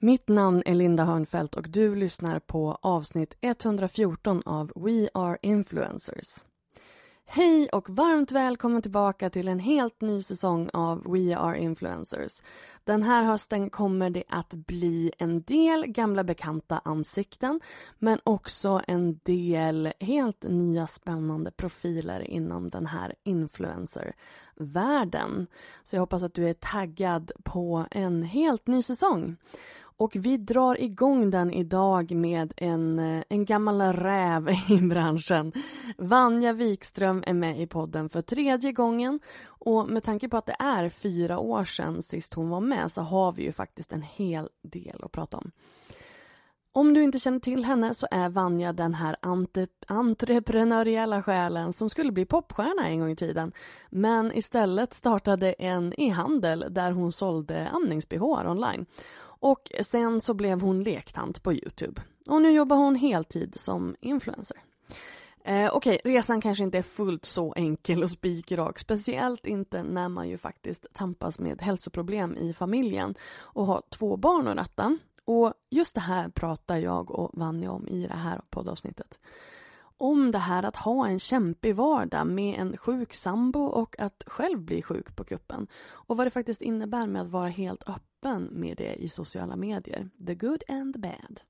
Mitt namn är Linda Hörnfeldt och du lyssnar på avsnitt 114 av We Are Influencers. Hej och varmt välkommen tillbaka till en helt ny säsong av We Are Influencers. Den här hösten kommer det att bli en del gamla bekanta ansikten men också en del helt nya spännande profiler inom den här influencer-världen. Så jag hoppas att du är taggad på en helt ny säsong. Och vi drar igång den idag med en, eh, en gammal räv i branschen. Vanja Wikström är med i podden för tredje gången och med tanke på att det är fyra år sedan sist hon var med så har vi ju faktiskt en hel del att prata om. Om du inte känner till henne så är Vanja den här entreprenöriella själen som skulle bli popstjärna en gång i tiden men istället startade en e-handel där hon sålde amnings online. Och sen så blev hon lektant på Youtube. Och nu jobbar hon heltid som influencer. Eh, Okej, okay, resan kanske inte är fullt så enkel och spikrak. Speciellt inte när man ju faktiskt tampas med hälsoproblem i familjen och har två barn att ratta. Och just det här pratar jag och Vanja om i det här poddavsnittet. Om det här att ha en kämpig vardag med en sjuk sambo och att själv bli sjuk på kuppen. Och vad det faktiskt innebär med att vara helt öppen med det i sociala medier. The good and the bad.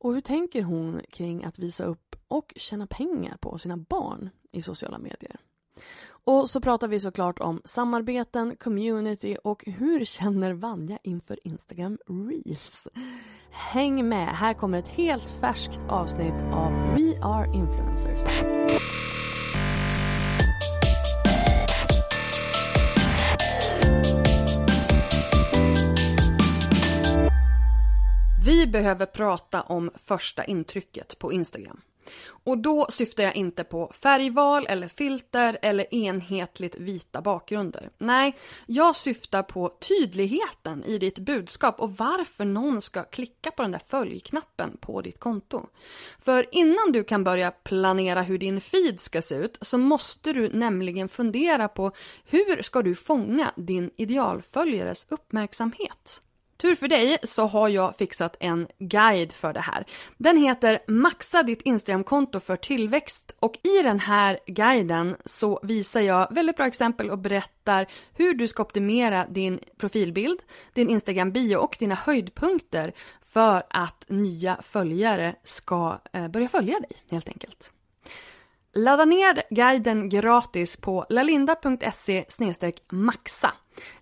Och hur tänker hon kring att visa upp och tjäna pengar på sina barn i sociala medier? Och så pratar vi såklart om samarbeten, community och hur känner Vanja inför Instagram Reels? Häng med, här kommer ett helt färskt avsnitt av We Are Influencers. Vi behöver prata om första intrycket på Instagram. Och då syftar jag inte på färgval eller filter eller enhetligt vita bakgrunder. Nej, jag syftar på tydligheten i ditt budskap och varför någon ska klicka på den där följknappen på ditt konto. För innan du kan börja planera hur din feed ska se ut så måste du nämligen fundera på hur ska du fånga din idealföljares uppmärksamhet? Tur för dig så har jag fixat en guide för det här. Den heter Maxa ditt Instagramkonto för tillväxt och i den här guiden så visar jag väldigt bra exempel och berättar hur du ska optimera din profilbild, din Instagram-bio och dina höjdpunkter för att nya följare ska eh, börja följa dig helt enkelt. Ladda ner guiden gratis på lalinda.se maxa.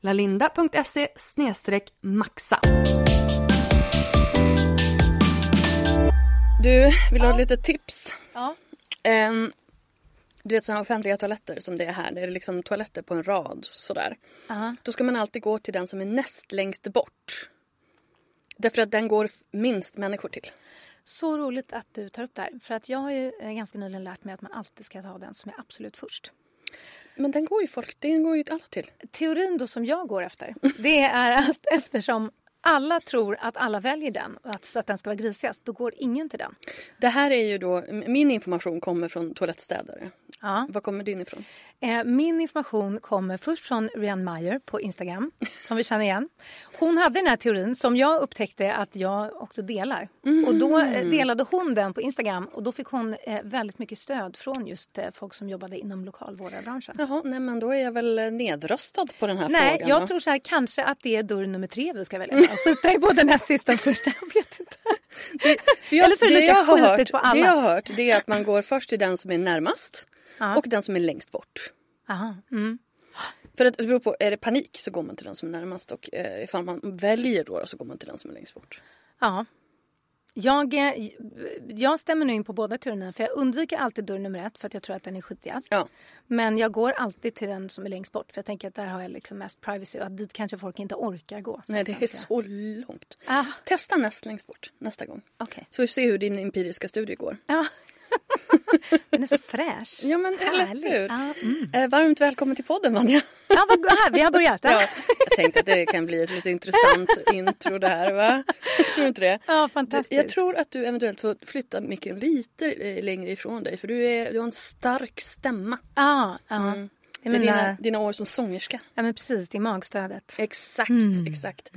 lalinda.se maxa. Du, vill du ha lite tips? Ja. Um, du vet sådana offentliga toaletter som det är här. Det är liksom toaletter på en rad sådär. Uh-huh. Då ska man alltid gå till den som är näst längst bort. Därför att den går minst människor till. Så roligt att du tar upp det här. För att jag har ju eh, ganska nyligen lärt mig att man alltid ska ta den som är absolut först. Men den går ju folk, den går ju alla till. Teorin då som jag går efter, det är att eftersom alla tror att alla väljer den, att, att den ska vara grisigast, då går ingen till den. Det här är ju då, min information kommer från toalettstädare. Ja. Var kommer din ifrån? Eh, min information kommer först från Rianne Meyer på Instagram, som vi känner igen. Hon hade den här teorin som jag upptäckte att jag också delar. Och då eh, delade hon den på Instagram och då fick hon eh, väldigt mycket stöd från just eh, folk som jobbade inom lokalvårdarbranschen. Jaha, nej men då är jag väl nedröstad på den här Nej, frågan. jag då. tror så här, kanske att det är dörr nummer tre vi ska välja. Skita i både näst sista och första. Jag vet inte. För jag, Eller så är det lika jag har skitigt hört, på alla. Det jag har hört det är att man går först till den som är närmast Ja. och den som är längst bort. Aha. Mm. För att det beror på, är det panik så går man till den som är närmast och eh, ifall man väljer då så går man till den som är längst bort. Ja. Jag, eh, jag stämmer nu in på båda turerna för jag undviker alltid dörr nummer ett för att jag tror att den är skitigast. Ja. Men jag går alltid till den som är längst bort för jag tänker att där har jag liksom mest privacy och att dit kanske folk inte orkar gå. Nej det är så långt. Ah, Testa näst längst bort nästa gång. Okej. Så vi ser hur din empiriska studie går. Ja. Den är så fräsch. Ja men eller hur. Ja, mm. Eh, varmt välkommen till podden Vanja. ja vad, här, vi har börjat. Ja, Ja, jag tänkte att det kan bli ett lite intressant intro det här va? Tror inte det. ja Du, fantastiskt. jag tror att du eventuellt får flytta micken lite eh, längre ifrån dig för du, är, du har en stark stämma. Ja, ja. Mm. Mina, dina, dina år som sångerska. ja men precis, det är magstödet. Exakt, Mm. exakt.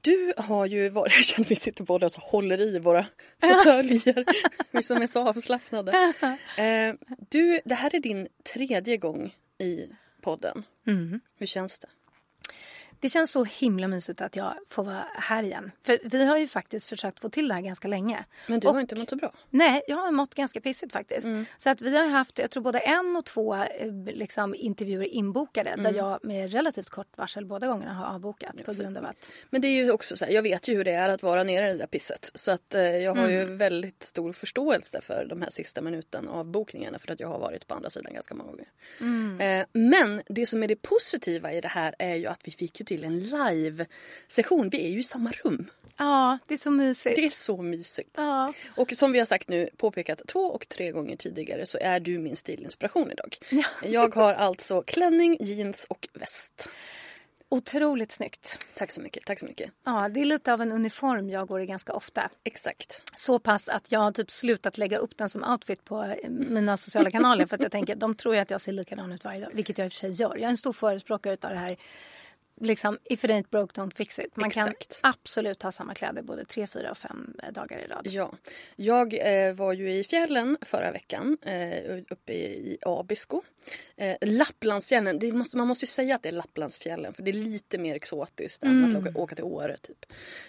Du har ju varit, jag känner vi sitter båda och håller i våra fåtöljer. vi som är så avslappnade. Eh, du, det här är din tredje gång i podden. Mm. Hur känns det? Det känns så himla mysigt att jag får vara här igen. För vi har ju faktiskt försökt få till det här ganska länge. Men du Och- har inte mått så bra. Nej, jag har mått ganska pissigt faktiskt. Mm. Så att vi har haft, jag tror både en och två eh, liksom, intervjuer inbokade Mm. där jag med relativt kort varsel båda gångerna har avbokat på grund av att... Men det är ju också så här, jag vet ju hur det är att vara nere i det där pisset. Så att eh, jag har ju väldigt stor förståelse för de här sista minuten av bokningarna för att jag har varit på andra sidan ganska många gånger. Eh, men det som är det positiva i det här är ju att vi fick ju till en live-session. Vi är ju i samma rum. Ja, det är så mysigt. Det är så mysigt. Ja. Och som vi har sagt nu, påpekat två och tre gånger tidigare så är du min stilinspiration idag. Jag har alltså klänning, jeans och väst. Otroligt snyggt. Tack så mycket, tack så mycket. Ja, det är lite av en uniform jag går i ganska ofta. Exakt. Så pass att jag har typ slutat lägga upp den som outfit på eh, mina sociala kanaler för att jag tänker de tror ju att jag ser likadan ut varje dag, vilket jag i och för sig gör. Jag är en stor förespråkare utav det här liksom if it ain't broke don't fix it. Man Exakt. kan absolut ha samma kläder både tre, fyra och fem eh, dagar i rad. Ja, jag eh, var ju i fjällen förra veckan eh, uppe i, i Abisko. Eh, Lapplandsfjällen, det måste, man måste ju säga att det är Lapplandsfjällen för det är lite mer exotiskt än att åka, åka till Åre. Typ.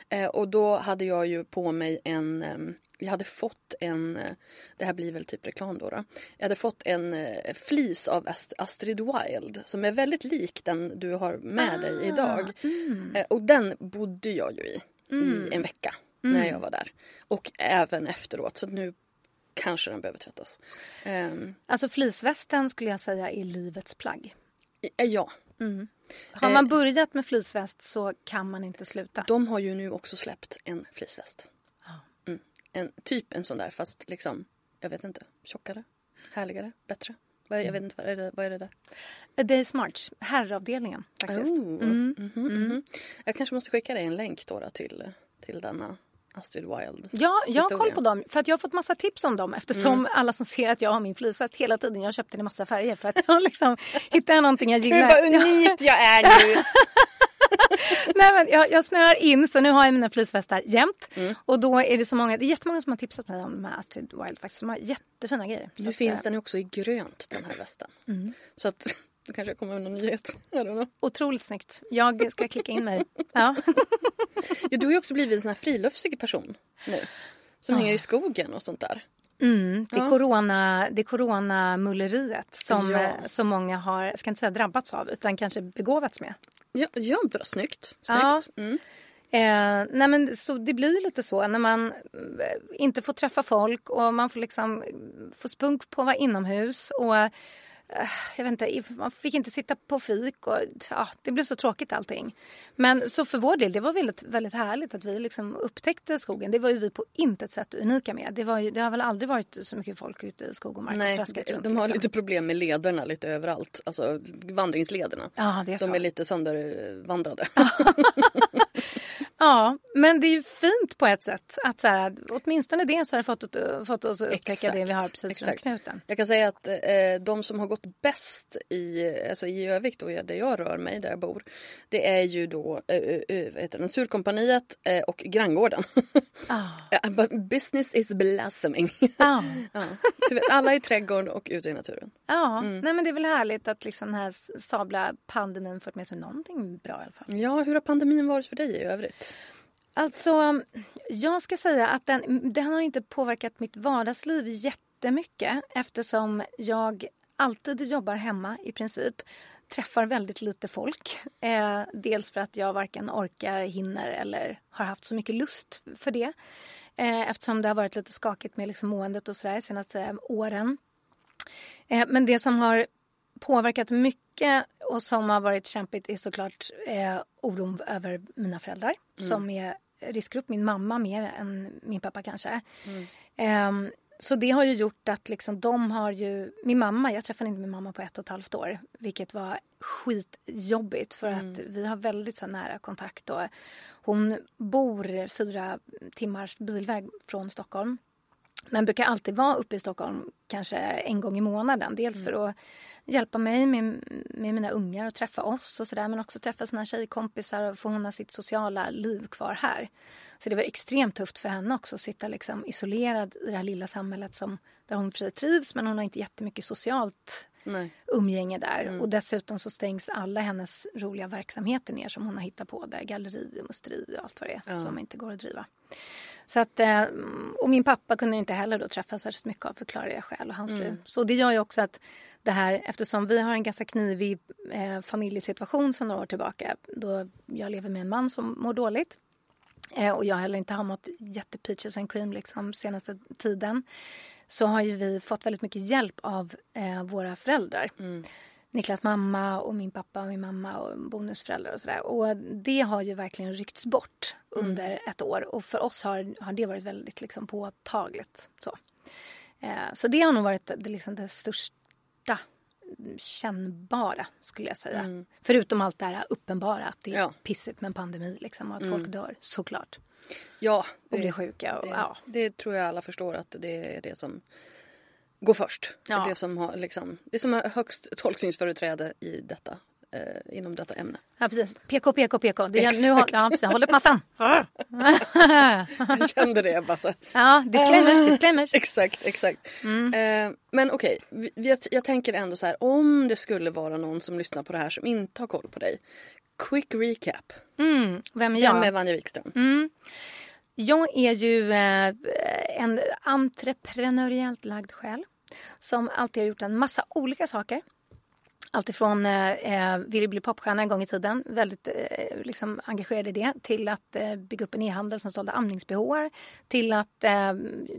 Eh, och då hade jag ju på mig en ehm, jag hade fått en, eh, det här blir väl typ reklam då, då. Jag hade fått en eh, flis av Ast- Astrid Wild som är väldigt lik den du har med dig idag. Eh, och den bodde jag ju i i en vecka när jag var där. Och även efteråt så nu kanske den behöver tvättas. Ehm, Alltså fleecevästen skulle jag säga är livets plagg. ja, Har man börjat med fleeceväst så kan man inte sluta. de har ju nu också släppt en fleeceväst. Mm. En, typ en sån där fast liksom, jag vet inte, tjockare, härligare, bättre. Vad jag vet inte, vad är det, vad är det där? Det är smart. Herravdelningen faktiskt. Oh. Mhm, mhm. Jag kanske måste skicka dig en länk då, då till, till denna Astrid Wild. Ja, jag har koll på dem. För att jag har fått massa tips om dem eftersom alla som ser att jag har min fleeceväst hela tiden. Jag köpte den i massa färger för att jag liksom hittar någonting jag gillar. Gud vad unik jag är nu! Nej, men jag, jag snöar in så nu har jag mina fleecevästar jämt. Mm. Och då är det så många, det är jättemånga som har tipsat mig om de här Astrid Wild faktiskt. De har jättefina grejer. Nu att, finns eh, den ju också i grönt den här västen. Så att då kanske jag kommer med någon nyhet. Otroligt snyggt. Jag ska klicka in mig. Ja. Ja, du har ju också blivit en sån här friluftsig person nu. Som hänger i skogen och sånt där. Mm, det, Ja. corona, det är coronamulleriet som Ja. eh, så många har, ska inte säga drabbats av, utan kanske begåvats med. Ja, ja bra, snyggt. Ja. snyggt. Mm. Eh, nej men så det blir lite så när man eh, inte får träffa folk och man får liksom få spunk på att vara inomhus och jag vet inte, man fick inte sitta på fik och ja, det blev så tråkigt allting. Men så för vår del, det var väldigt, väldigt härligt att vi liksom upptäckte skogen. Det var ju vi på intet sätt unika med. Det, var ju, det har väl aldrig varit så mycket folk ute i skog och mark Nej, och traskat de, runt. de har liksom. lite problem med lederna lite överallt. Alltså vandringslederna. Ja, det är De så. är lite söndervandrade. Ja, Men det är ju fint på ett sätt att så här, åtminstone det så har fått, fått oss att upptäcka Exakt. det vi har precis Exakt. runt knuten. Jag kan säga att eh, de som har gått bäst i, alltså i Övik då, där jag rör mig, där jag bor. Det är ju då eh, eh, heter Naturkompaniet eh, och Granngården. Ah. Business is blossoming. Ah. ja. alla i trädgården och ute i naturen. Ja, mm. nej men det är väl härligt att liksom den här sabla pandemin fått med sig någonting bra i alla fall. Ja, hur har pandemin varit för dig i övrigt? Alltså, jag ska säga att den, den har inte påverkat mitt vardagsliv jättemycket eftersom jag alltid jobbar hemma i princip. Träffar väldigt lite folk. Eh, dels för att jag varken orkar, hinner eller har haft så mycket lust för det. Eh, eftersom det har varit lite skakigt med liksom måendet och sådär senaste åren. Eh, men det som har påverkat mycket och som har varit kämpigt är såklart eh, oron över mina föräldrar mm. som är riskgrupp. Min mamma mer än min pappa kanske. Mm. Eh, så det har ju gjort att liksom de har ju... Min mamma, jag träffade inte min mamma på ett och ett halvt år. Vilket var skitjobbigt för mm. att vi har väldigt så nära kontakt. Och hon bor fyra timmars bilväg från Stockholm. Men brukar alltid vara uppe i Stockholm kanske en gång i månaden. Dels mm. för att hjälpa mig med, med mina ungar och träffa oss och sådär men också träffa sina tjejkompisar och få hon ha sitt sociala liv kvar här. Så det var extremt tufft för henne också att sitta liksom isolerad i det här lilla samhället som, där hon trivs men hon har inte jättemycket socialt Nej. umgänge där. Mm. Och dessutom så stängs alla hennes roliga verksamheter ner som hon har hittat på där. Galleri och musteri och allt vad det är ja. som inte går att driva. Så att, eh, och min pappa kunde inte heller då träffa särskilt mycket av förklarliga skäl och hans mm. fru. Så det gör ju också att det här, eftersom vi har en ganska knivig eh, familjesituation sedan några år tillbaka då jag lever med en man som mår dåligt eh, och jag heller inte har mått jätte peaches and cream liksom senaste tiden så har ju vi fått väldigt mycket hjälp av eh, våra föräldrar. Mm. Niklas mamma och min pappa och min mamma och bonusföräldrar och sådär. Och det har ju verkligen ryckts bort mm. under mm. ett år och för oss har, har det varit väldigt liksom påtagligt. Så. Eh, så det har nog varit det, liksom det största kännbara skulle jag säga. Mm. Förutom allt det här uppenbara att det är ja. pissigt med en pandemi liksom, och att mm. folk dör såklart. Ja. Det, och blir sjuka. Och, det, ja. det tror jag alla förstår att det är det som går först. Ja. Det, som har, liksom, det som har högst tolkningsföreträde i detta, eh, inom detta ämne. Ja precis. PK, PK, PK. Det är, nu, ja, precis. Håll upp mattan. jag kände det Basse. Ja, disclaimers, disclaimers. exakt, exakt. Mm. Eh, men okej, okay. jag, jag tänker ändå så här. Om det skulle vara någon som lyssnar på det här som inte har koll på dig. Quick recap. Mm. Vem är jag? Vem är Vanja Wikström? Mm. Jag är ju eh, en entreprenöriellt lagd själ som alltid har gjort en massa olika saker. Alltifrån eh, eh ville bli popstjärna en gång i tiden, väldigt eh, liksom engagerad i det, till att eh, bygga upp en e-handel som sålde amningsbehåar, till att eh,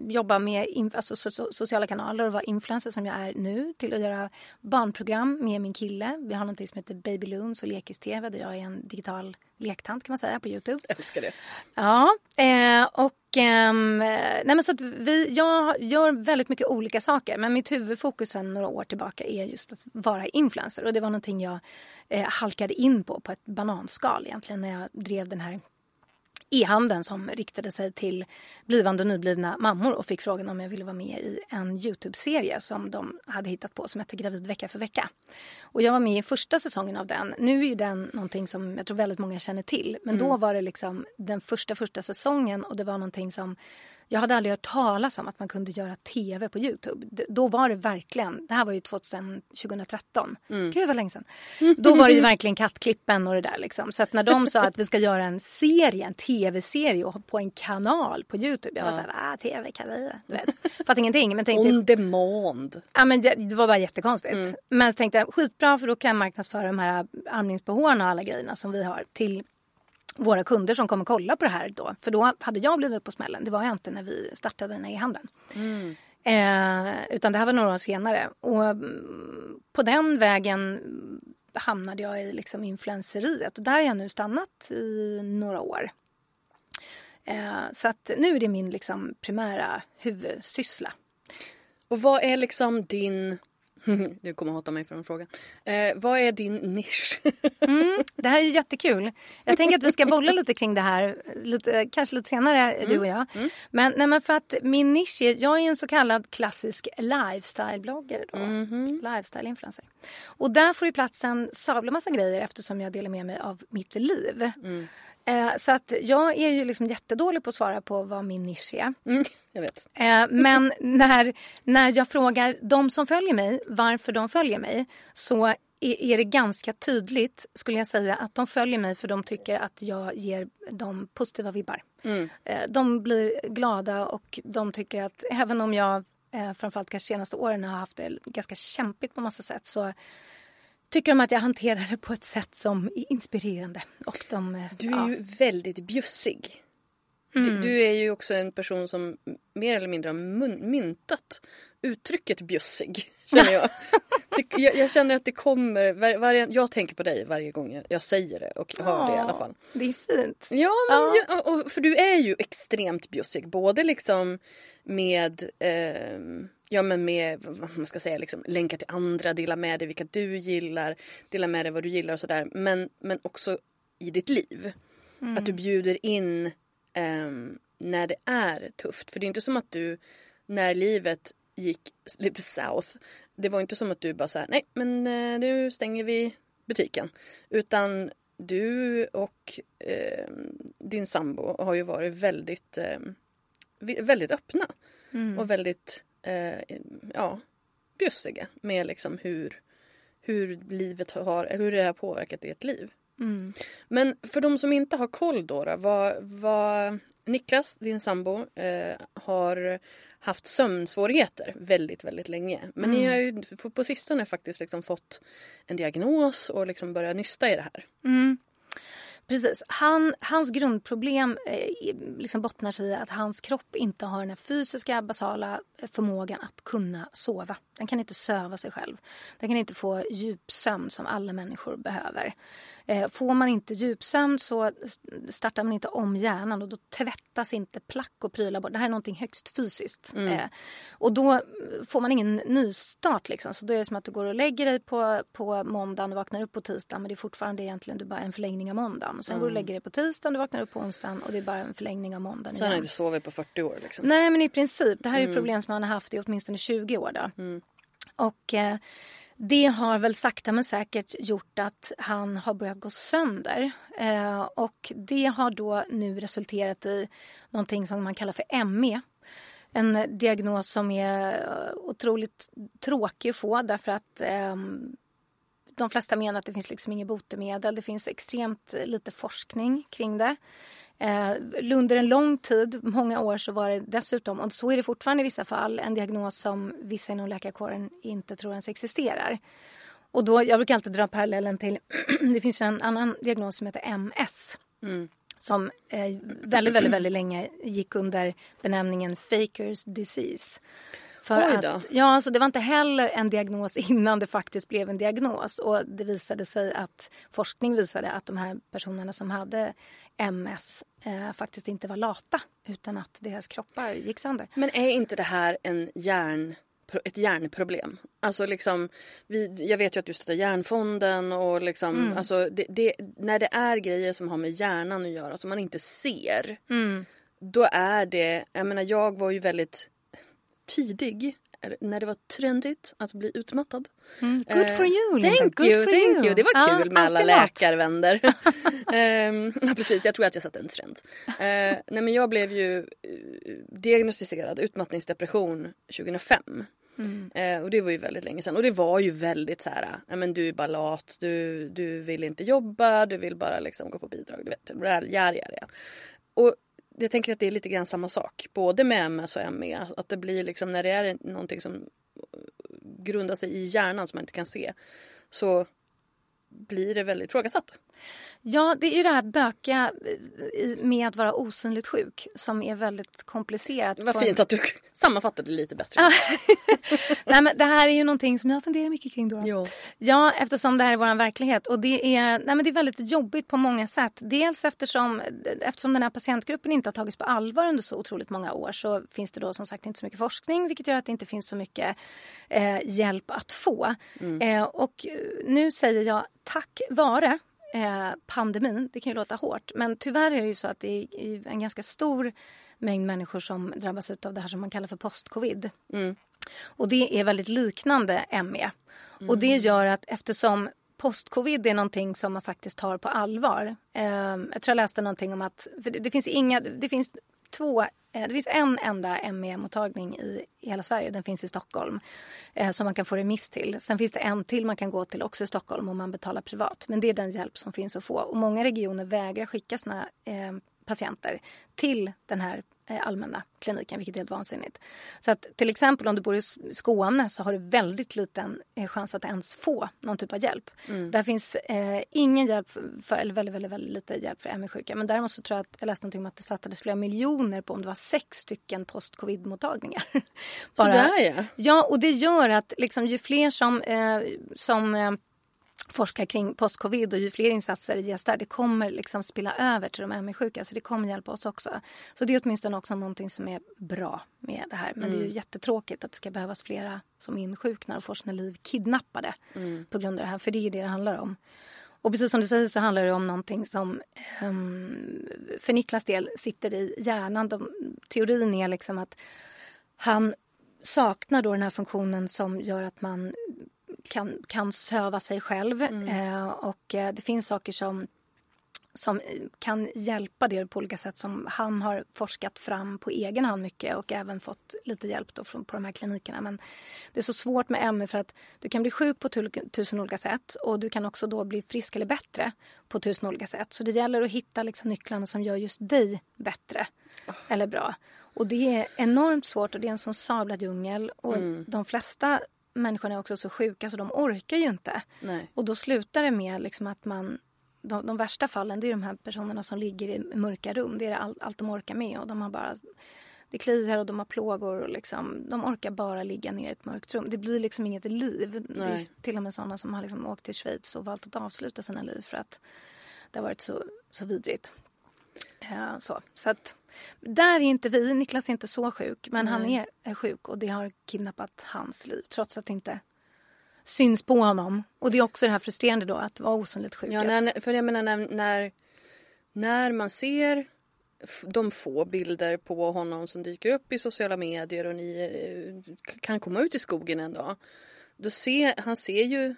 jobba med alltså, so sociala kanaler och vara influencer som jag är nu, till att göra barnprogram med min kille. Vi har något som heter Baby Loons och Lekis-TV där jag är en digital lektant kan man säga på Youtube. Jag älskar det. Ja, eh, och ehm, nej men så att vi, jag gör väldigt mycket olika saker men mitt huvudfokus sedan några år tillbaka är just att vara influencer och det var någonting jag eh, halkade in på på ett bananskal egentligen när jag drev den här e-handeln som riktade sig till blivande och nyblivna mammor och fick frågan om jag ville vara med i en Youtube-serie som de hade hittat på som hette Gravid vecka för vecka. Och jag var med i första säsongen av den. Nu är den någonting som jag tror väldigt många känner till. Men mm. då var det liksom den första första säsongen och det var någonting som jag hade aldrig hört talas om att man kunde göra tv på Youtube. Då var det verkligen, det här var ju 2000, 2013. Mm. Gud vad länge sedan. Då var det ju verkligen kattklippen och det där liksom. Så att när de sa att vi ska göra en serie, en tv-serie på en kanal på Youtube. Jag var ja. såhär, va? TV kan vi? Du vet. Fattade ingenting. Men tänkte, On demand. Ja men det, det var bara jättekonstigt. Mm. Men så tänkte jag, skitbra för då kan jag marknadsföra de här amningsbehåarna och alla grejerna som vi har till våra kunder som kommer kolla på det här då. För då hade jag blivit på smällen. Det var jag inte när vi startade den här e-handeln. Mm. Eh, utan det här var några år senare. Och mm, på den vägen hamnade jag i liksom influenceriet. Och där har jag nu stannat i några år. Eh, så att nu är det min liksom primära huvudsyssla. Och vad är liksom din du kommer hata mig för den frågan. Eh, vad är din nisch? mm, det här är jättekul. Jag tänker att vi ska bolla lite kring det här, lite, kanske lite senare mm. du och jag. Mm. Men, nej, men för att min nisch är, jag är en så kallad klassisk lifestyle-blogger. Mm. Lifestyle-influencer. Och där får ju plats en sabla massa grejer eftersom jag delar med mig av mitt liv. Eh, så att jag är ju liksom jättedålig på att svara på vad min nisch är. Mm, jag vet. Eh, men när, när jag frågar de som följer mig varför de följer mig så är, är det ganska tydligt skulle jag säga att de följer mig för de tycker att jag ger dem positiva vibbar. Mm. Eh, de blir glada och de tycker att även om jag eh, framförallt kanske senaste åren har haft det ganska kämpigt på massa sätt så tycker de att jag hanterar det på ett sätt som är inspirerande. Och de, eh, du är ja. ju väldigt bjussig. Mm. Du, du, är ju också en person som mer eller mindre har myntat uttrycket bjussig. Känner jag. det, jag, jag, känner att det kommer, var, var, jag tänker på dig varje gång jag, jag säger det och hör ja, det i alla fall. Det är fint. Ja, men, ja. och, för du är ju extremt bjussig. Både liksom med eh, ja men med, vad man ska säga, liksom, länka till andra, dela med dig vilka du gillar, dela med dig vad du gillar och sådär. Men, men också i ditt liv. Mm. Att du bjuder in um, när det är tufft. För det är inte som att du, när livet gick lite south, det var inte som att du bara såhär, nej men uh, nu stänger vi butiken. Utan du och uh, din sambo har ju varit väldigt, uh, väldigt öppna. Mm. Och väldigt eh, ja, bjussiga med liksom hur, hur livet har, hur det har påverkat ditt liv. Mm. Men för de som inte har koll då, då vad, vad Niklas, din sambo, eh, har haft sömnsvårigheter väldigt, väldigt länge. Men mm. ni har ju på sistone faktiskt liksom fått en diagnos och liksom börjat nysta i det här. Mm. Precis. Han, hans grundproblem eh, liksom bottnar sig i att hans kropp inte har den här fysiska basala förmågan att kunna sova. Den kan inte söva sig själv. Den kan inte få djupsömn som alla människor behöver. Eh, får man inte djupsömn så startar man inte om hjärnan och då tvättas inte plack och prylar bort. Det här är någonting högst fysiskt. Mm. Eh, och då får man ingen nystart liksom. Så då är det som att du går och lägger dig på, på måndagen och vaknar upp på tisdagen men det är fortfarande egentligen du bara en förlängning av måndagen. Sen mm. går du och lägger dig på tisdagen, du vaknar upp på onsdagen och det är bara en förlängning av måndagen. Så han har inte sovit på 40 år liksom? Nej men i princip. Det här är mm. problem som han har haft i åtminstone 20 år då. Mm. Och eh, det har väl sakta men säkert gjort att han har börjat gå sönder. Eh, och det har då nu resulterat i någonting som man kallar för ME. En diagnos som är eh, otroligt tråkig att få därför att eh, de flesta menar att det finns liksom inget botemedel. Det finns extremt lite forskning kring det. Eh, under en lång tid, många år, så var det dessutom, och så är det fortfarande i vissa fall, en diagnos som vissa inom läkarkåren inte tror ens existerar. Och då, jag brukar alltid dra parallellen till, det finns en annan diagnos som heter MS. Mm. Som eh, väldigt, väldigt, väldigt länge gick under benämningen Fakers disease. För att, ja, alltså det var inte heller en diagnos innan det faktiskt blev en diagnos. Och det visade sig att forskning visade att de här personerna som hade MS eh, faktiskt inte var lata utan att deras kroppar gick sönder. Men är inte det här en hjärn ett hjärnproblem. Alltså liksom, vi, jag vet ju att du stöttar Hjärnfonden och liksom, mm. alltså det, det, när det är grejer som har med hjärnan att göra som man inte ser. Mm. Då är det, jag menar jag var ju väldigt tidig när det var trendigt att bli utmattad. Mm. Good for you Linda. Thank Good you, thank you. you. Det var kul ja, med alla läkarvänner. um, ja, precis, jag tror att jag satte en trend. Uh, nej men jag blev ju uh, diagnostiserad utmattningsdepression 2005. Mm. Uh, och det var ju väldigt länge sedan. Och det var ju väldigt så här, ja men du är bara lat, du, du vill inte jobba, du vill bara liksom gå på bidrag. Du vet, ja, ja, ja. Och jag tänker att det är lite grann samma sak. Både med MS och ME. Att det blir liksom när det är någonting som grundar sig i hjärnan som man inte kan se. Så blir det väldigt ifrågasatt. Ja, det är ju det här böka med att vara osynligt sjuk som är väldigt komplicerat. Vad fint att du sammanfattade det lite bättre. nej, men det här är ju någonting som jag funderar mycket kring. Då. Jo. Ja, eftersom det här är vår verklighet. Och det är, nej, men det är väldigt jobbigt på många sätt. Dels eftersom, eftersom den här patientgruppen inte har tagits på allvar under så otroligt många år så finns det då som sagt inte så mycket forskning vilket gör att det inte finns så mycket eh, hjälp att få. Mm. Eh, och nu säger jag tack vare eh, pandemin. Det kan ju låta hårt men tyvärr är det ju så att det är en ganska stor mängd människor som drabbas av det här som man kallar för postcovid. Mm. Och det är väldigt liknande ME. Mm. Och det gör att eftersom postcovid är någonting som man faktiskt tar på allvar. Eh, jag tror jag läste någonting om att det, finns inga, det finns två Eh, det finns en enda ME-mottagning i hela Sverige. Den finns i Stockholm eh, som man kan få remiss till. Sen finns det en till man kan gå till också i Stockholm om man betalar privat. Men det är den hjälp som finns att få. Och många regioner vägrar skicka sina eh, patienter till den här allmänna kliniken, vilket är helt vansinnigt. Så att till exempel om du bor i Skåne så har du väldigt liten eh, chans att ens få någon typ av hjälp. Mm. Där finns eh, ingen hjälp, för, eller väldigt, väldigt, väldigt lite hjälp för ME-sjuka. Men däremot så tror jag att jag läste någonting om att det satsades flera miljoner på om det var sex stycken post-covid-mottagningar. Sådär ja. Ja, och det gör att liksom, ju fler som, eh, som eh, forskar kring post-covid och ju fler insatser det ges där, det kommer liksom spilla över till de ME-sjuka. Så det kommer hjälpa oss också. Så det är åtminstone också någonting som är bra med det här. Men mm. det är ju mm. jättetråkigt att det ska behövas flera som insjuknar och får sina liv kidnappade mm. på grund av det här. För det är det det handlar om. Och precis som du säger så handlar det om någonting som um, för Niklas del sitter i hjärnan. De, teorin är liksom att han saknar då den här funktionen som gör att man kan, kan söva sig själv. Mm. Eh, och eh, det finns saker som som kan hjälpa det på olika sätt som han har forskat fram på egen hand mycket och även fått lite hjälp då från, på de här klinikerna. Men det är så svårt med ME för att du kan bli sjuk på tusen olika sätt och du kan också då bli frisk eller bättre på tusen olika sätt. Så det gäller att hitta liksom nycklarna som gör just dig bättre oh. eller bra. Och det är enormt svårt och det är en sån sablad djungel och mm. de flesta människorna är också så sjuka så de orkar ju inte. Nej. Och då slutar det med liksom att man de, de, värsta fallen det är de här personerna som ligger i mörka rum. Det är all, allt de orkar med och de har bara det kliar och de har plågor och liksom, de orkar bara ligga ner i ett mörkt rum. Det blir liksom inget liv. Nej. Det är till och med sådana som har liksom åkt till Schweiz och valt att avsluta sina liv för att det har varit så, så vidrigt. Ja, så. så att, där är inte vi. Niklas är inte så sjuk, men Nej. han är, är sjuk och det har kidnappat hans liv trots att det inte syns på honom. Och det är också det här frustrerande då att vara osynligt sjuk. Ja, när, för jag menar när, när, när man ser de få bilder på honom som dyker upp i sociala medier och ni eh, kan komma ut i skogen en dag. Då ser, han ser ju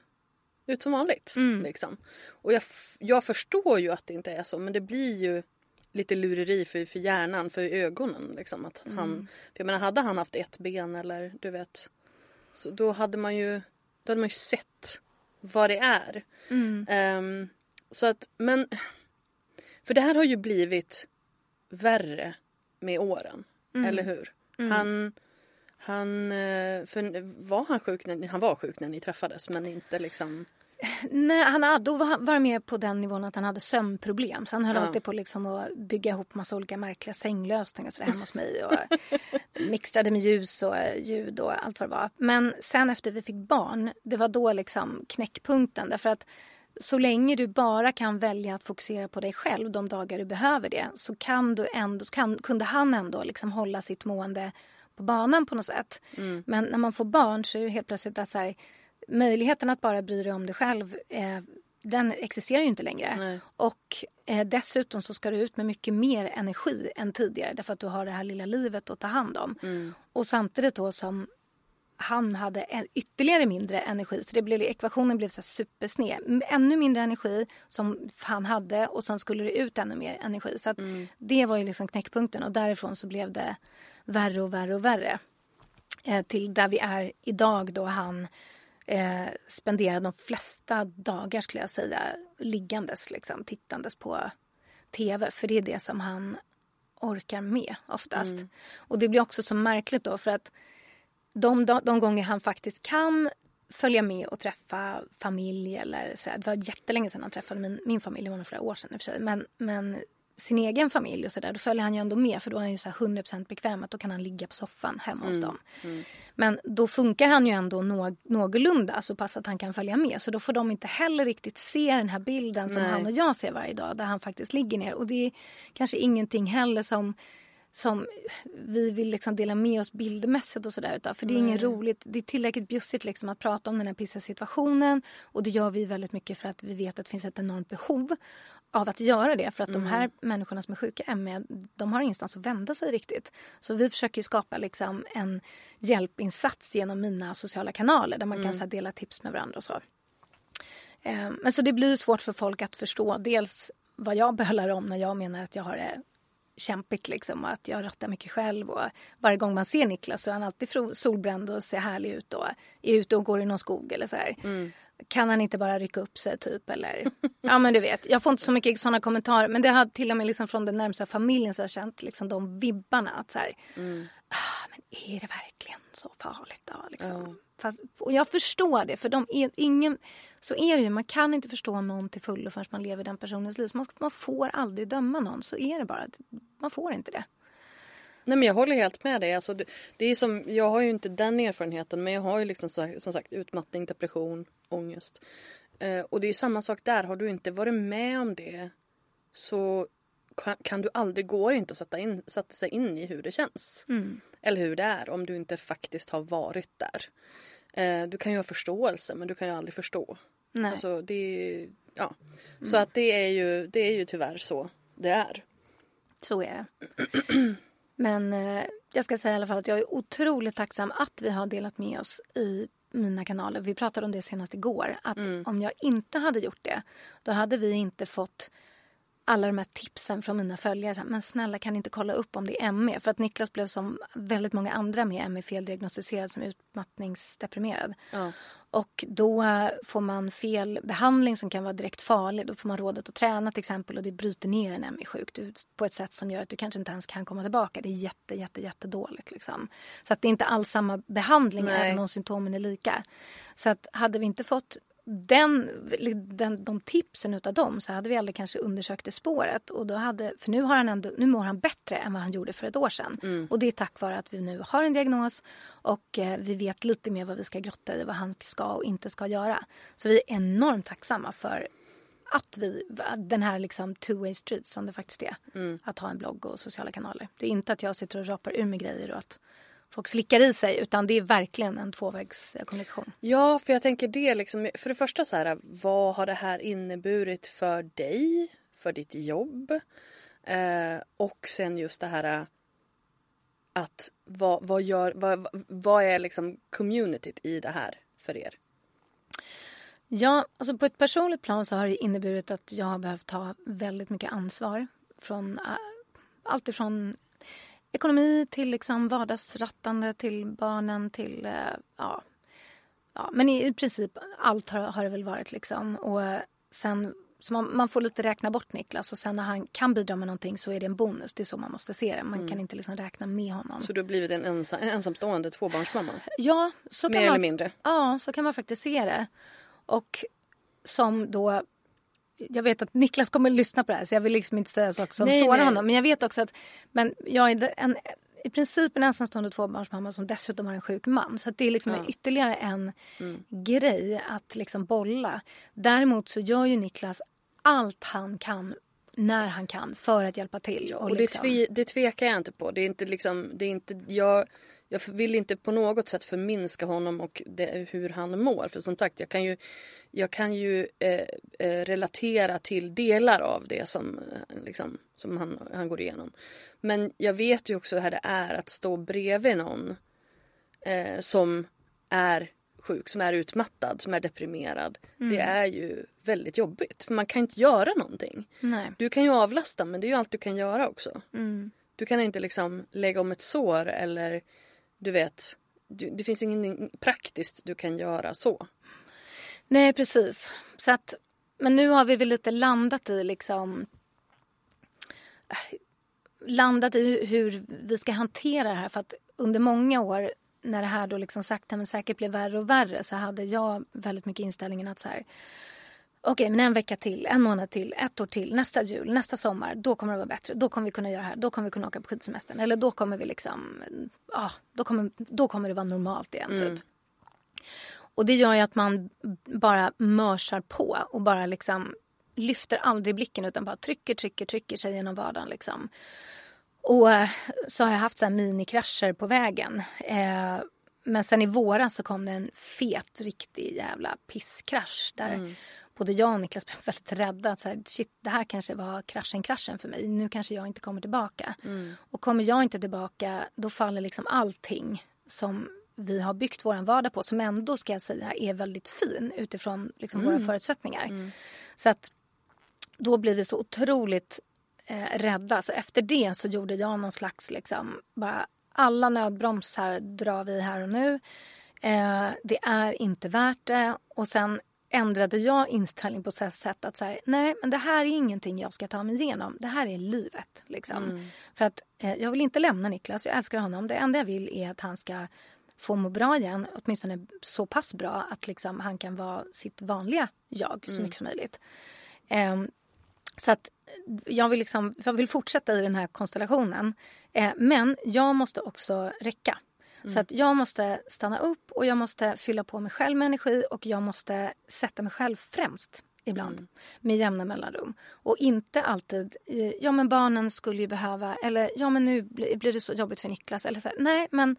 ut som vanligt. Mm. Liksom. Och jag, jag förstår ju att det inte är så men det blir ju lite lureri för, för hjärnan, för ögonen. Liksom, att mm. han, för jag menar, hade han haft ett ben eller du vet så då hade man ju, då hade man ju sett vad det är. Mm. Um, så att, men för det här har ju blivit värre med åren. Mm. Eller hur? Mm. Han, han, eh, för var han sjuk när, han var sjuk när ni träffades men inte liksom Nej, han hade, då var, var med på den nivån att han hade sömnproblem. Så han höll ja. alltid på liksom att bygga ihop massa olika märkliga sänglösningar så hemma hos mig. Och mixtrade med ljus och ljud och allt vad det var. Men sen efter vi fick barn, det var då liksom knäckpunkten. Därför att så länge du bara kan välja att fokusera på dig själv de dagar du behöver det så kan du ändå, kan, kunde han ändå liksom hålla sitt mående på banan på något sätt. Mm. Men när man får barn så är det helt plötsligt att så här, möjligheten att bara bry dig om dig själv eh, den existerar ju inte längre. Nej. Och eh, dessutom så ska du ut med mycket mer energi än tidigare därför att du har det här lilla livet att ta hand om. Mm. Och samtidigt då som han hade ytterligare mindre energi. Så det blev, ekvationen blev så supersned. Ännu mindre energi som han hade och sen skulle det ut ännu mer energi. Så mm. det var ju liksom knäckpunkten och därifrån så blev det värre och värre och värre. Eh, till där vi är idag då han eh, spenderar de flesta dagar skulle jag säga liggandes, liksom, tittandes på tv. För det är det som han orkar med oftast. Mm. Och det blir också så märkligt då för att de, de, de gånger han faktiskt kan följa med och träffa familj eller sådär. Det var jättelänge sedan han träffade min, min familj, det var flera år sedan i och för sig. Men, men sin egen familj och sådär, då följer han ju ändå med för då är han ju så 100% bekväm att då kan han ligga på soffan hemma hos dem. Men då funkar han ju ändå nå, någorlunda så pass att han kan följa med. Så då får de inte heller riktigt se den här bilden som Nej. han och jag ser varje dag där han faktiskt ligger ner. Och det är kanske ingenting heller som som vi vill liksom dela med oss bildmässigt och sådär utav. För det är inget roligt. Det är tillräckligt bjussigt liksom att prata om den här pissiga situationen. Och det gör vi väldigt mycket för att vi vet att det finns ett enormt behov av att göra det. För att de här människorna som är sjuka ME, de har ingenstans att vända sig riktigt. Så vi försöker skapa liksom en hjälpinsats genom mina sociala kanaler där man kan så dela tips med varandra och så. Eh, Men så det blir svårt för folk att förstå dels vad jag bölar om när jag menar att jag har det kämpigt liksom och att jag rattar mycket själv och varje gång man ser Niklas så är han alltid solbränd och ser härlig ut och är ute och går i någon skog eller så här. Kan han inte bara rycka upp sig typ eller? Ja men du vet jag får inte så mycket sådana kommentarer men det har till och med liksom från den närmsta familjen så har jag känt liksom de vibbarna att så här, ah, men är det verkligen så farligt då? Liksom? Fast, och jag förstår det för de är ingen så är det ju man kan inte förstå någon till fullo förrän man lever den personens liv. Så man, man får aldrig döma någon så är det bara man får inte det. Nej men jag håller helt med dig. Alltså, det, det är som, jag har ju inte den erfarenheten men jag har ju liksom som sagt utmattning, depression, ångest. Eh, och det är samma sak där. Har du inte varit med om det så kan, kan du aldrig, går inte att sätta, in, sätta sig in i hur det känns. Eller hur det är om du inte faktiskt har varit där. Eh, du kan ju ha förståelse men du kan ju aldrig förstå. Nej. Alltså, det ja. Så att det är, ju, det är ju tyvärr så det är. Så är det. Men eh, jag ska säga i alla fall att jag är otroligt tacksam att vi har delat med oss i mina kanaler. Vi pratade om det senast igår. Att om jag inte hade gjort det, då hade vi inte fått alla de här tipsen från mina följare. Här, Men snälla kan ni inte kolla upp om det är ME? För att Niklas blev som väldigt många andra med ME feldiagnostiserad som utmattningsdeprimerad. Ja. Och då eh, får man fel behandling som kan vara direkt farlig. Då får man rådet att träna till exempel och det bryter ner en ME-sjuk på ett sätt som gör att du kanske inte ens kan komma tillbaka. Det är jätte, jätte, jättedåligt liksom. Så att det är inte alls samma behandling Nej. även om symptomen är lika. Så att hade vi inte fått den, den, de tipsen utav dem så hade vi aldrig kanske undersökt det spåret. Och då hade, för nu, har han ändå, nu mår han bättre än vad han gjorde för ett år sedan. Och det är tack vare att vi nu har en diagnos och eh, vi vet lite mer vad vi ska grotta i, vad han ska och inte ska göra. Så vi är enormt tacksamma för att vi, den här liksom two-way street som det faktiskt är. Att ha en blogg och sociala kanaler. Det är inte att jag sitter och rapar ur mig grejer och att folk slickar i sig utan det är verkligen en tvåvägskommunikation. Ja, för jag tänker det liksom. För det första så här, vad har det här inneburit för dig? För ditt jobb? Eh, och sen just det här att vad, vad gör, vad, vad är liksom communityt i det här för er? Ja, alltså på ett personligt plan så har det inneburit att jag har behövt ta väldigt mycket ansvar. Från äh, allt ifrån ekonomi till liksom vardagsrattande till barnen till, äh, ja, ja, men i, i princip allt har, har det väl varit liksom. Och äh, sen, så man, man får lite räkna bort Niklas och sen när han kan bidra med någonting så är det en bonus. Det är så man måste se det. Man kan inte liksom räkna med honom. Så du har blivit en, ensam, en ensamstående tvåbarnsmamma? Ja, så Mer kan eller man, mindre? Ja, så kan man faktiskt se det. Och som då... Jag vet att Niklas kommer att lyssna på det här så jag vill liksom inte säga saker som Nej, sårar nej. honom. Men jag vet också att men jag är en, i princip en ensamstående tvåbarnsmamma som dessutom har en sjuk man. Så det är liksom Ja. ytterligare en Mm. grej att liksom bolla. Däremot så gör ju Niklas allt han kan när han kan för att hjälpa till. Och det, liksom- tve, det tvekar jag inte på. Det är inte liksom, det är inte, jag, jag vill inte på något sätt förminska honom och det, hur han mår. För som sagt, jag kan ju, jag kan ju eh, eh, relatera till delar av det som, eh, liksom, som han, han går igenom. Men jag vet ju också hur det är att stå bredvid någon eh, som är sjuk, som är utmattad, som är deprimerad. Det är ju väldigt jobbigt. För man kan inte göra någonting. Nej. Du kan ju avlasta men det är ju allt du kan göra också. Mm. Du kan inte liksom lägga om ett sår eller du vet, du, det finns ingenting praktiskt du kan göra så. Nej, precis. Så att, men nu har vi väl lite landat i liksom äh, landat i hur vi ska hantera det här. För att under många år när det här då liksom sakta men säkert blev värre och värre så hade jag väldigt mycket inställningen att så här okej, men en vecka till, en månad till, ett år till, nästa jul, nästa sommar, då kommer det vara bättre. Då kommer vi kunna göra det här, då kommer vi kunna åka på skidsemestern. Eller då kommer vi liksom, ja, då kommer, då kommer det vara normalt igen typ. Mm. Och det gör ju att man bara mörsar på och bara liksom lyfter aldrig blicken utan bara trycker, trycker, trycker sig genom vardagen liksom. Och eh, så har jag haft så här minikrascher på vägen. Eh, men sen i våras så kom det en fet, riktig jävla pisskrasch där mm. Både jag och Niklas blev väldigt rädda. Att så här, shit, det här kanske var kraschen, kraschen för mig. Nu kanske jag inte kommer tillbaka. Mm. Och kommer jag inte tillbaka, då faller liksom allting som vi har byggt vår vardag på som ändå ska jag säga är väldigt fin utifrån liksom mm. våra förutsättningar. Mm. Så att då blir vi så otroligt eh, rädda. Så efter det så gjorde jag någon slags liksom bara alla nödbromsar drar vi här och nu. Eh, det är inte värt det. Och sen ändrade jag inställning på så sätt att så här, nej men det här är ingenting jag ska ta mig igenom. Det här är livet. Liksom. Mm. För att eh, jag vill inte lämna Niklas, jag älskar honom. Det enda jag vill är att han ska få må bra igen. Åtminstone så pass bra att liksom han kan vara sitt vanliga jag så mm. mycket som möjligt. Eh, så att jag vill, liksom, jag vill fortsätta i den här konstellationen. Eh, men jag måste också räcka. Mm. Så att jag måste stanna upp och jag måste fylla på mig själv med energi och jag måste sätta mig själv främst ibland mm. med jämna mellanrum. Och inte alltid, eh, ja men barnen skulle ju behöva eller ja men nu blir det så jobbigt för Niklas. Eller så här, nej men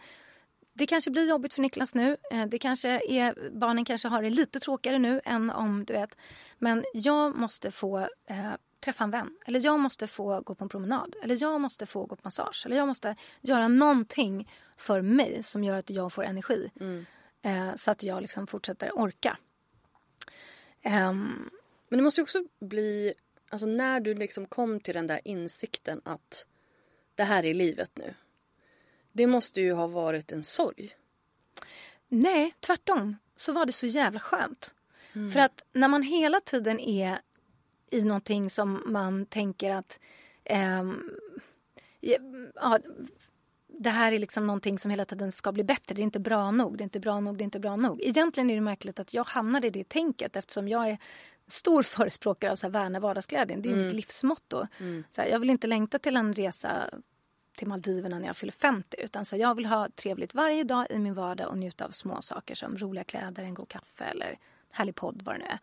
det kanske blir jobbigt för Niklas nu. Eh, det kanske är, barnen kanske har det lite tråkigare nu än om du vet. Men jag måste få eh, träffa en vän. Eller jag måste få gå på en promenad. Eller jag måste få gå på massage. Eller jag måste göra någonting för mig som gör att jag får energi. Mm. Eh, så att jag liksom fortsätter orka. Um, Men det måste också bli, alltså när du liksom kom till den där insikten att det här är livet nu. Det måste ju ha varit en sorg. Nej, tvärtom. Så var det så jävla skönt. Mm. För att när man hela tiden är i någonting som man tänker att eh, ja, det här är liksom någonting som hela tiden ska bli bättre. Det är inte bra nog, det är inte bra nog, det är inte bra nog. Egentligen är det märkligt att jag hamnade i det tänket eftersom jag är stor förespråkare av så här, värna vardagsglädjen. Det är mm. mitt livsmotto. Mm. Så här, jag vill inte längta till en resa till Maldiverna när jag fyller 50 utan så här, jag vill ha trevligt varje dag i min vardag och njuta av små saker som roliga kläder, en god kaffe eller härlig podd vad det nu är.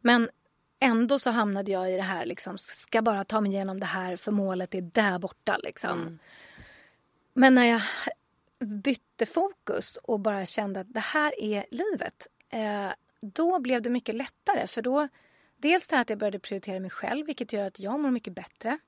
Men ändå så hamnade jag i det här liksom, ska bara ta mig igenom det här för målet är där borta liksom. Mm. Men när jag bytte fokus och bara kände att det här är livet. Eh, då blev det mycket lättare för då dels det här att jag började prioritera mig själv vilket gör att jag mår mycket bättre.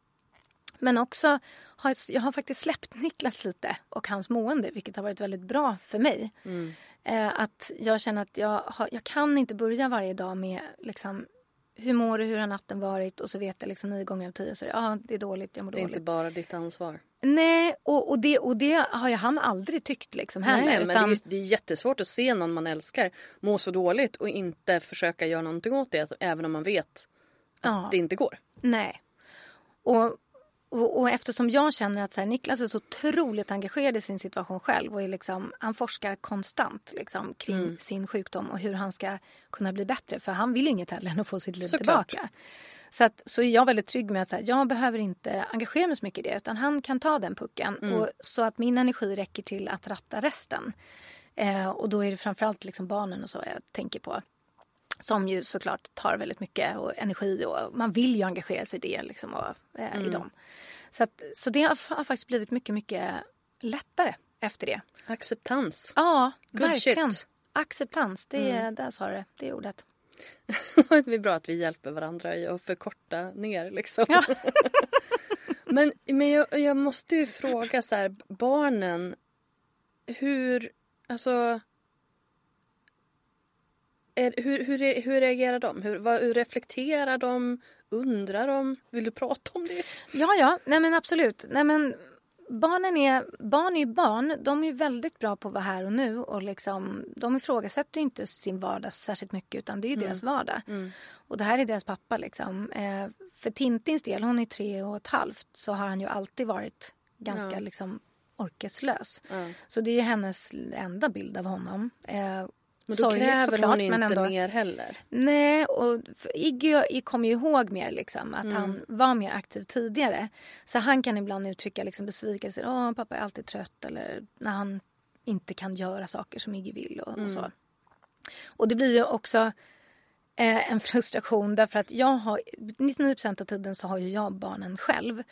Men också har jag har faktiskt släppt Niklas lite och hans mående vilket har varit väldigt bra för mig. Mm. Eh, att jag känner att jag, har, jag kan inte börja varje dag med liksom, hur mår du, hur har natten varit? Och så vet jag liksom nio gånger av tio så är det, ah, det är dåligt, jag mår dåligt. Det är inte bara ditt ansvar. Nej, och, och, det, och det har ju han aldrig tyckt liksom heller. Nej, men det, är just, det är jättesvårt att se någon man älskar må så dåligt och inte försöka göra någonting åt det även om man vet att ja. det inte går. Nej. Och och, och, eftersom jag känner att så här, Niklas är så otroligt engagerad i sin situation själv och är liksom, han forskar konstant liksom, kring mm. sin sjukdom och hur han ska kunna bli bättre. För han vill inget heller än att få sitt liv Såklart. tillbaka. Så, att, så är jag väldigt trygg med att så här, jag behöver inte engagera mig så mycket i det utan han kan ta den pucken. Mm. Och, så att min energi räcker till att ratta resten. Eh, och då är det framförallt liksom barnen och så jag tänker på. Som ju såklart tar väldigt mycket och energi och man vill ju engagera sig i det liksom och, eh, mm. i dem. Så, att, så det har, har, faktiskt blivit mycket, mycket lättare efter det. Acceptans. Ja, Good verkligen. Shit. Acceptans, det, mm. där sa det. Det är ordet. det är bra att vi hjälper varandra i att förkorta ner liksom. Ja. men men jag, jag måste ju fråga så här, barnen, hur, alltså är, hur, hur, hur reagerar de? Hur, vad, hur reflekterar de? Undrar de? Vill du prata om det? Ja, ja. Nej, men absolut. Nej, men barnen är, barn är barn. De är väldigt bra på att vara här och nu. Och liksom, de ifrågasätter inte sin vardag särskilt mycket utan det är mm. deras vardag. Mm. Och det här är deras pappa. Liksom. Eh, för Tintins del, hon är tre och ett halvt, så har han ju alltid varit ganska ja. liksom, orkeslös. Ja. Så det är hennes enda bild av honom. Eh, Men då sorgligt kräver såklart, hon inte men ändå- mer heller. Nej, och Iggy kommer ju ihåg mer liksom, att han var mer aktiv tidigare. Så han kan ibland uttrycka liksom besvikelse. Åh, pappa är alltid trött. Eller när han inte kan göra saker som Iggy vill och, och så. Och det blir ju också eh, en frustration därför att jag har 99 av tiden så har ju jag barnen själv.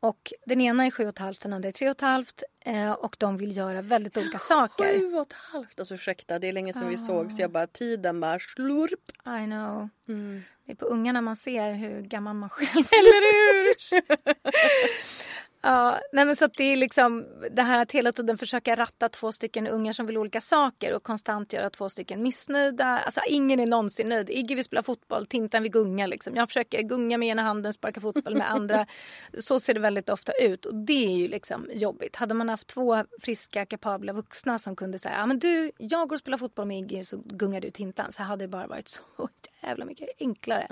Och den ena är sju och ett halvt, den andra är tre och ett halvt. Eh, och de vill göra väldigt olika saker. Sju och ett halvt. Alltså ursäkta, det är länge sedan vi såg så jag bara tiden bara slurp. I know. Mm. Det är på ungarna man ser hur gammal man själv Eller hur? Ja, nej men så att det är liksom det här att hela tiden försöka ratta två stycken ungar som vill olika saker och konstant göra två stycken missnöjda. Alltså ingen är någonsin nöjd. Iggy vill spela fotboll, Tintan vill gunga liksom. Jag försöker gunga med ena handen, sparka fotboll med andra. Så ser det väldigt ofta ut och det är ju liksom jobbigt. Hade man haft två friska, kapabla vuxna som kunde säga, ja men du, jag går och spelar fotboll med Iggy så gungar du Tintan. Så hade det bara varit så jävla mycket enklare.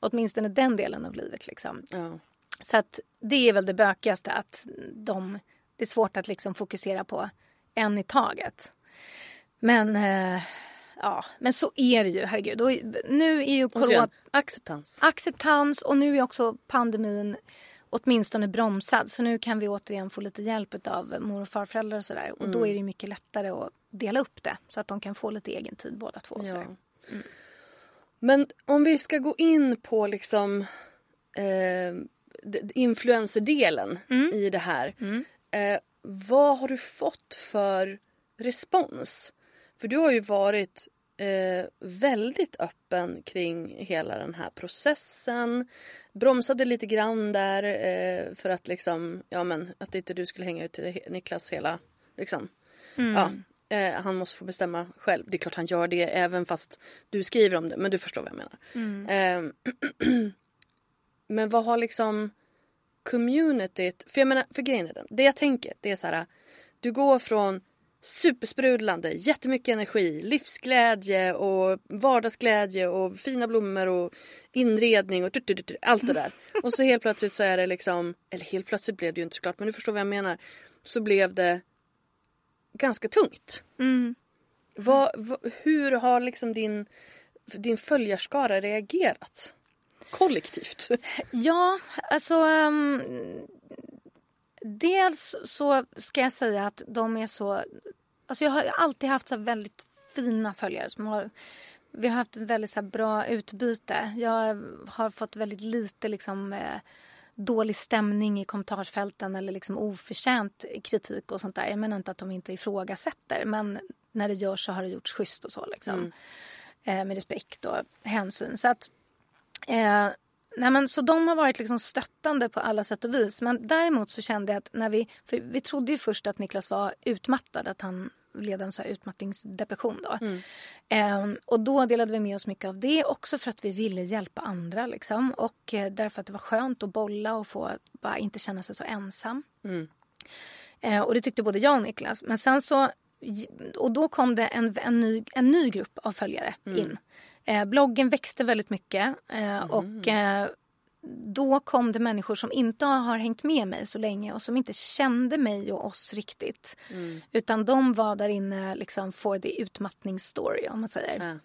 Åtminstone den delen av livet liksom. Ja. Så att det är väl det bökigaste att de, det är svårt att liksom fokusera på en i taget. Men eh, ja, men så är det ju, herregud. Och nu är ju corona acceptans. acceptans och nu är också pandemin åtminstone bromsad. Så nu kan vi återigen få lite hjälp av mor och farföräldrar och sådär. Och då är det mycket lättare att dela upp det så att de kan få lite egen tid båda två. Ja. Men om vi ska gå in på liksom eh, influencerdelen i det här. Eh, vad har du fått för respons? För du har ju varit eh, väldigt öppen kring hela den här processen. Bromsade lite grann där eh, för att liksom, ja men att inte du skulle hänga ut till Niklas hela, liksom. Ja, eh, han måste få bestämma själv. Det är klart han gör det även fast du skriver om det. Men du förstår vad jag menar. Eh, men vad har liksom communityt... För jag menar, för grejen är den. Det jag tänker, det är så här. Du går från supersprudlande, jättemycket energi, livsglädje och vardagsglädje och fina blommor och inredning och allt det där. Och så helt plötsligt så är det liksom, eller helt plötsligt blev det ju inte såklart men du förstår vad jag menar. Så blev det ganska tungt. Vad, vad, hur har liksom din, din följarskara reagerat? Kollektivt. Ja, alltså... Um, dels så ska jag säga att de är så... Alltså jag har alltid haft så väldigt fina följare som har... Vi har haft väldigt så bra utbyte. Jag har fått väldigt lite liksom... Eh, dålig stämning i kommentarsfälten eller liksom oförtjänt kritik och sånt där. Jag menar inte att de inte ifrågasätter men när det görs så har det gjorts schysst och så liksom. Eh, med respekt och hänsyn. Så att Eh, nej men, så de har varit liksom stöttande på alla sätt och vis. Men däremot så kände jag att när vi... För vi trodde ju först att Niklas var utmattad, att han led en så här utmattningsdepression. Då. Eh, och då delade vi med oss mycket av det också för att vi ville hjälpa andra. Liksom. Och eh, därför att det var skönt att bolla och få bara inte känna sig så ensam. Eh, och det tyckte både jag och Niklas. Men sen så... Och då kom det en, en, ny, en ny grupp av följare in. Eh, bloggen växte väldigt mycket. Eh, Och eh, då kom det människor som inte har hängt med mig så länge och som inte kände mig och oss riktigt. Utan de var där inne liksom for the utmattningsstory om man säger. Ja.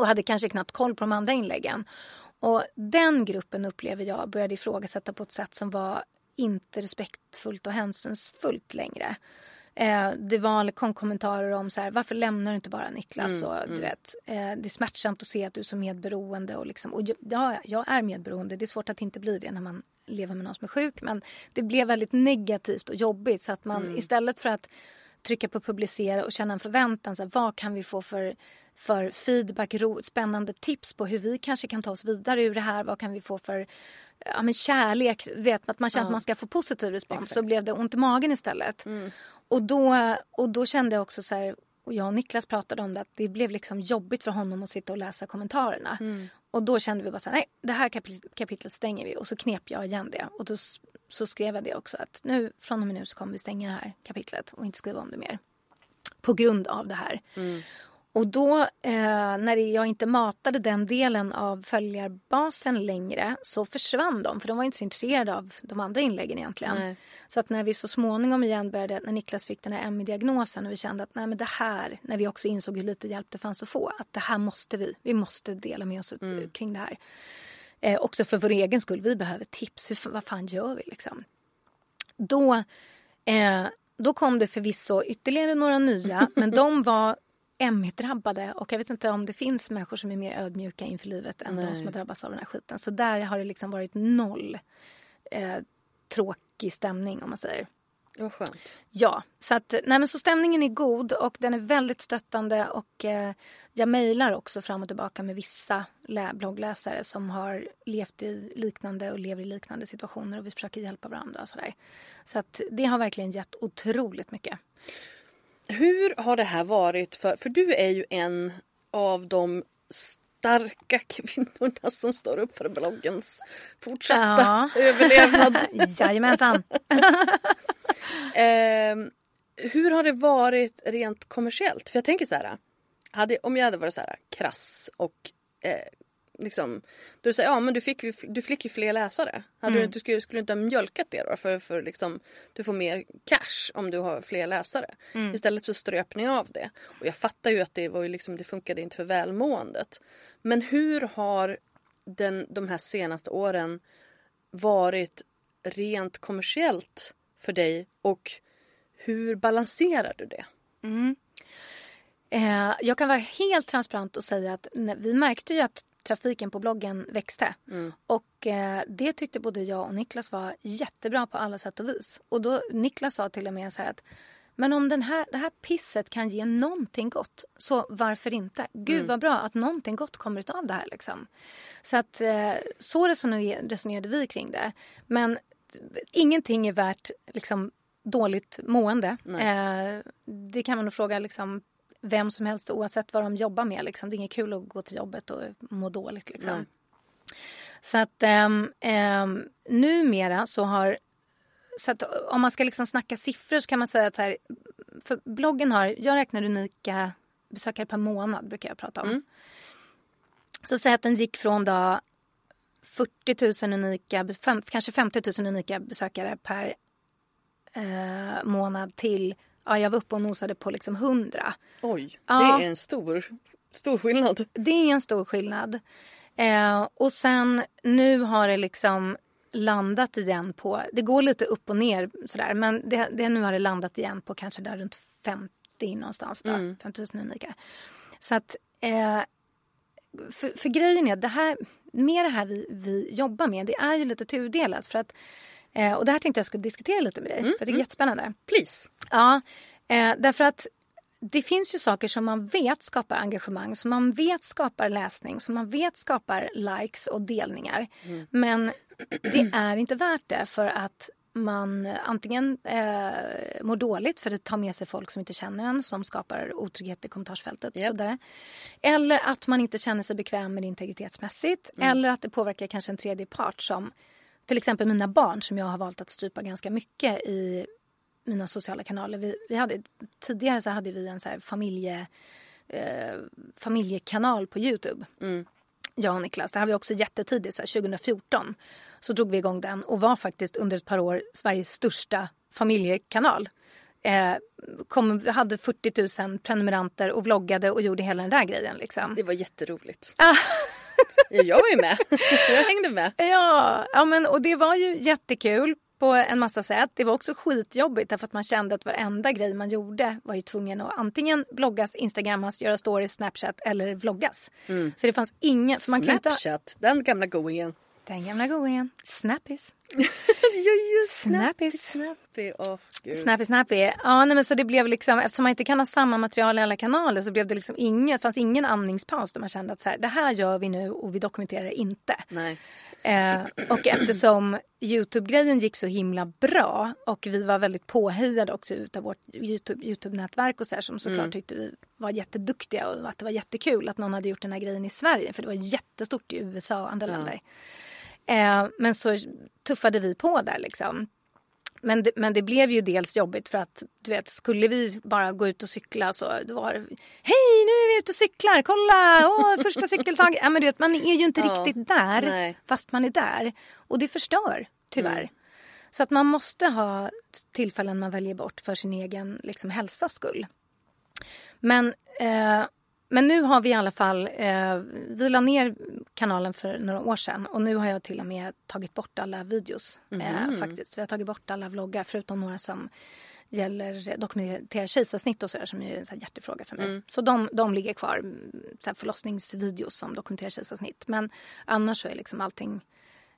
Och hade kanske knappt koll på de andra inläggen. Och den gruppen upplever jag började ifrågasätta på ett sätt som var inte respektfullt och hänsynsfullt längre. Eh, det var, kom kommentarer om så här, varför lämnar du inte bara Niklas? och, du vet, eh, det är smärtsamt att se att du är så medberoende. Och, liksom, och ja, jag är medberoende. Det är svårt att inte bli det när man lever med någon som är sjuk. Men det blev väldigt negativt och jobbigt. Så att man istället för att trycka på publicera och känna en förväntan. Så här, vad kan vi få för, för feedback, ro, spännande tips på hur vi kanske kan ta oss vidare ur det här. Vad kan vi få för ja, men kärlek, vet, att man känner att man ska få positiv respons. Så blev det ont i magen istället. Och, då, och då kände jag också så här, och jag och Niklas pratade om det, att det blev liksom jobbigt för honom att sitta och läsa kommentarerna. Och då kände vi bara så här, nej det här kapit- kapitlet stänger vi. Och så knep jag igen det. Och då så skrev jag det också att nu, från och med nu så kommer vi stänga det här kapitlet och inte skriva om det mer. På grund av det här. Och då eh, när jag inte matade den delen av följarbasen längre så försvann de för de var inte så intresserade av de andra inläggen egentligen. Nej. Så att när vi så småningom igen började, när Niklas fick den här ME-diagnosen och vi kände att nej men det här, när vi också insåg hur lite hjälp det fanns att få, att det här måste vi, vi måste dela med oss Mm. kring det här. Eh, också för vår egen skull, vi behöver tips, hur, vad fan gör vi liksom? Då, eh, då kom det förvisso ytterligare några nya, men de var ME-drabbade och jag vet inte om det finns människor som är mer ödmjuka inför livet än de Nej. som har drabbats av den här skiten. Så där har det liksom varit noll eh, tråkig stämning om man säger. Var skönt. Ja, så att nej men så stämningen är god och den är väldigt stöttande och eh, jag mejlar också fram och tillbaka med vissa lä- bloggläsare som har levt i liknande och lever i liknande situationer och vi försöker hjälpa varandra och sådär. Så att det har verkligen gett otroligt mycket. Hur har det här varit för, för du är ju en av de starka kvinnorna som står upp för bloggens fortsatta Ja. överlevnad. Jajamensan. Ehm, hur har det varit rent kommersiellt? För jag tänker så här. Hade, om jag hade varit så här krass och eh, liksom. Du säger ja men du fick, ju- du fick ju fler läsare. Hade du inte, skulle, skulle du inte ha mjölkat det då? För, för liksom, du får mer cash om du har fler läsare. Istället så ströp ni av det. Och jag fattar ju att det, var ju liksom, det funkade inte för välmåendet. Men hur har den, de här senaste åren varit rent kommersiellt för dig och hur balanserar du det? Eh, jag kan vara helt transparent och säga att när, vi märkte ju att trafiken på bloggen växte. Och eh, det tyckte både jag och Niklas var jättebra på alla sätt och vis. Och då Niklas sa till och med så här att men om den här, det här pisset kan ge någonting gott, så varför inte? Gud vad bra att någonting gott kommer ut av det här. Liksom. Så att eh, så resoner- resonerade vi kring det. Men ingenting är värt liksom, dåligt mående. Eh, det kan man nog fråga liksom, vem som helst oavsett vad de jobbar med. Liksom. Det är inget kul att gå till jobbet och må dåligt. Liksom. Nej. Så att um, um, numera så har... Så att om man ska liksom snacka siffror så kan man säga att här, för bloggen har, jag räknar unika besökare per månad brukar jag prata om. Så säg att den gick från då 40 000 unika, fem, kanske 50 000 unika besökare per eh, månad till, ja jag var uppe och nosade på liksom 100. Oj, Ja. det är en stor, stor skillnad. Det är en stor skillnad. Eh, och sen nu har det liksom landat igen på, det går lite upp och ner sådär men det, det nu har det landat igen på kanske där runt 50 någonstans då, 50 000 unika. Så att eh, för, för grejen är att det här, med det här vi, vi jobbar med, det är ju lite tudelat för att eh, och det här tänkte jag skulle diskutera lite med dig, för jag tycker det är jättespännande. Please. Ja, eh, därför att det finns ju saker som man vet skapar engagemang, som man vet skapar läsning, som man vet skapar likes och delningar. Men det är inte värt det för att man antingen eh, mår dåligt för det tar med sig folk som inte känner en som skapar otrygghet i kommentarsfältet. Japp. sådär. Eller att man inte känner sig bekväm med integritetsmässigt. Eller att det påverkar kanske en tredje part som till exempel mina barn som jag har valt att strypa ganska mycket i mina sociala kanaler. Vi, vi hade, tidigare så hade vi en så familje, eh, familjekanal på Youtube. Jag och Niklas. Det här var också jättetidigt, så här 2014. Så drog vi igång den och var faktiskt under ett par år Sveriges största familjekanal. Eh, kom, hade 40 000 prenumeranter och vloggade och gjorde hela den där grejen. Liksom. Det var jätteroligt. Ja, jag var ju med. Jag hängde med. Ja, ja men, och det var ju jättekul på en massa sätt. Det var också skitjobbigt därför att man kände att varenda grej man gjorde var ju tvungen att antingen bloggas, instagrammas, göra stories, snapchat eller vloggas. Så det fanns ingen... så Man kan Snapchat, den gamla goingen. den gamla godingen. Snappis. Ja, just Snappis. Snappy. Gud. Snappy, snappy. Ja, nej, men så det blev liksom, eftersom man inte kan ha samma material i alla kanaler så blev det liksom ingen, fanns ingen andningspaus där man kände att så här, det här gör vi nu och vi dokumenterar inte. Nej. Eh, och eftersom Youtube-grejen gick så himla bra och vi var väldigt påhejade också utav vårt Youtube- Youtube-nätverk och så här, som såklart tyckte vi var jätteduktiga och att det var jättekul att någon hade gjort den här grejen i Sverige för det var jättestort i USA och andra länder. Eh, men så tuffade vi på där liksom. men det, men det blev ju dels jobbigt för att du vet, skulle vi bara gå ut och cykla så då var det Hej nu är vi ute och cyklar, kolla! Åh, första cykeltag. Ja, men du vet, man är ju inte Ja, riktigt där nej. fast man är där. Och det förstör tyvärr. Mm. Så att man måste ha tillfällen man väljer bort för sin egen liksom, hälsas skull. Men, eh, men nu har vi i alla fall, eh, vi la ner kanalen för några år sedan och nu har jag till och med tagit bort alla videos. Eh, faktiskt. Vi har tagit bort alla vloggar förutom några som gäller dokumentera kejsarsnitt och sådär som är en här hjärtefråga för mig. Så de, de ligger kvar, mm, så här förlossningsvideos som dokumenterar kejsarsnitt. Men annars så är liksom allting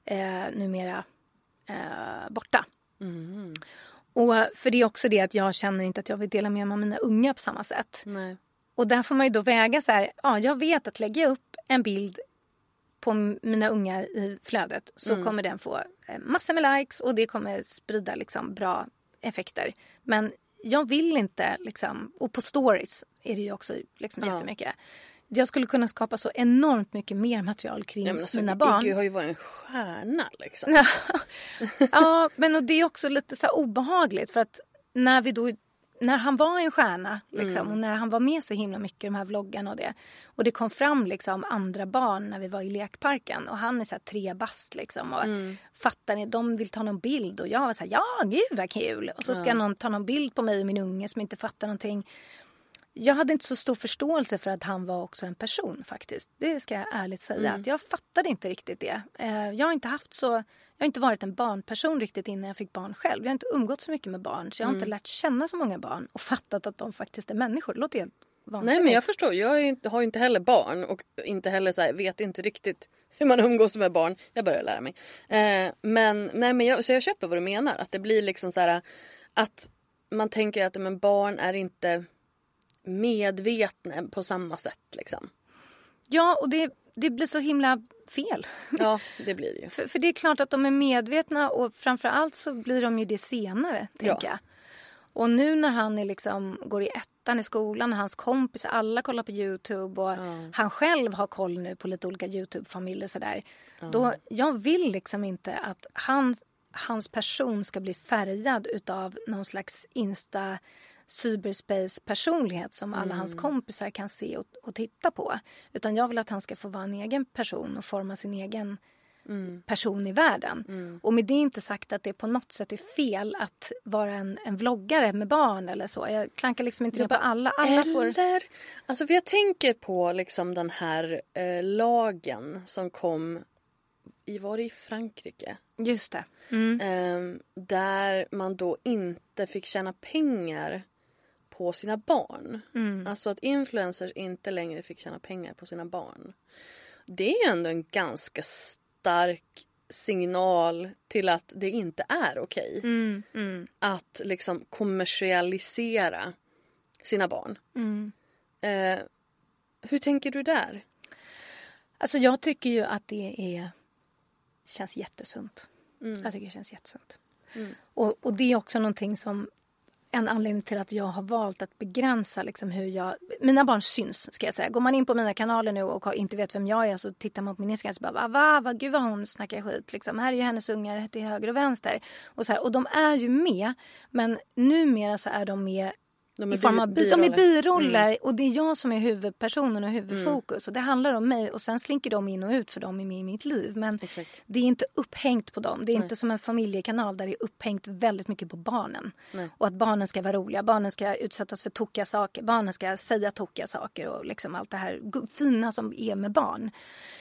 eh, numera eh, borta. Och för det är också det att jag känner inte att jag vill dela med mig av mina unga på samma sätt. Nej. Och där får man ju då väga så här, ja jag vet att lägga upp en bild på mina ungar i flödet så kommer den få eh, massor med likes och det kommer sprida liksom bra effekter. Men jag vill inte liksom, och på stories är det ju också liksom Ja. jättemycket. Jag skulle kunna skapa så enormt mycket mer material kring men alltså, mina barn. Iggy har ju varit en stjärna liksom. ja, men och det är också lite så obehagligt för att när vi då när han var en stjärna liksom, och när han var med så himla mycket i de här vloggarna och det. Och det kom fram liksom andra barn när vi var i lekparken och han är så här tre bast liksom. Och fattar ni, de vill ta någon bild och jag var så här, ja gud vad kul. Och så ska någon ta någon bild på mig och min unge som inte fattar någonting. Jag hade inte så stor förståelse för att han var också en person faktiskt. Det ska jag ärligt säga. Att jag fattade inte riktigt det. Eh, Jag har inte haft så... Jag har inte varit en barnperson riktigt innan jag fick barn själv. Jag har inte umgått så mycket med barn. Så jag har inte lärt känna så många barn och fattat att de faktiskt är människor. Det låter helt vansinnigt. Nej men jag förstår, jag inte, har ju inte heller barn och inte heller så här, vet inte riktigt hur man umgås med barn. Jag börjar lära mig. Eh, men nej men jag, så jag köper vad du menar. Att det blir liksom så här att man tänker att men barn är inte medvetna på samma sätt liksom. Ja, och det, det blir så himla fel. Ja det blir det ju. För, för det är klart att de är medvetna och framför allt så blir de ju det senare, tänker jag. Och nu när han är liksom, går i ettan i skolan, hans kompisar, alla kollar på Youtube och han själv har koll nu på lite olika Youtube-familjer och sådär. Då, jag vill liksom inte att han, hans person ska bli färgad utav någon slags Insta cyberspace personlighet som alla hans kompisar kan se och, och titta på. Utan jag vill att han ska få vara en egen person och forma sin egen person i världen. Och med det inte sagt att det på något sätt är fel att vara en, en vloggare med barn eller så. Jag klankar liksom inte ner på alla. Alla får... Eller, alltså för jag tänker på liksom den här eh, lagen som kom i, var det i Frankrike? Just det. Mm. Ehm, där man då inte fick tjäna pengar på sina barn. Mm. Alltså att influencers inte längre fick tjäna pengar på sina barn. Det är ändå en ganska stark signal till att det inte är okej Mm, mm, att liksom kommersialisera sina barn. mm. Eh, hur tänker du där? Alltså jag tycker ju att det är känns jättesunt. Mm. Jag tycker det känns jättesunt. Och, och det är också någonting som en anledning till att jag har valt att begränsa liksom hur jag... Mina barn syns, ska jag säga. Går man in på mina kanaler nu och inte vet vem jag är så tittar man på min Instagram och bara va, va, gud vad hon snackar skit. Liksom. Här är ju hennes ungar till höger och vänster. Och, så här, och de är ju med, men numera så är de med de i form av bi- de är biroller. biroller och det är jag som är huvudpersonen och huvudfokus. Och det handlar om mig och sen slinker de in och ut för de är med i mitt liv. Men Exakt. det är inte upphängt på dem. Det är inte som en familjekanal där det är upphängt väldigt mycket på barnen. Nej. Och att barnen ska vara roliga, barnen ska utsättas för tokiga saker, barnen ska säga tokiga saker och liksom allt det här fina som är med barn.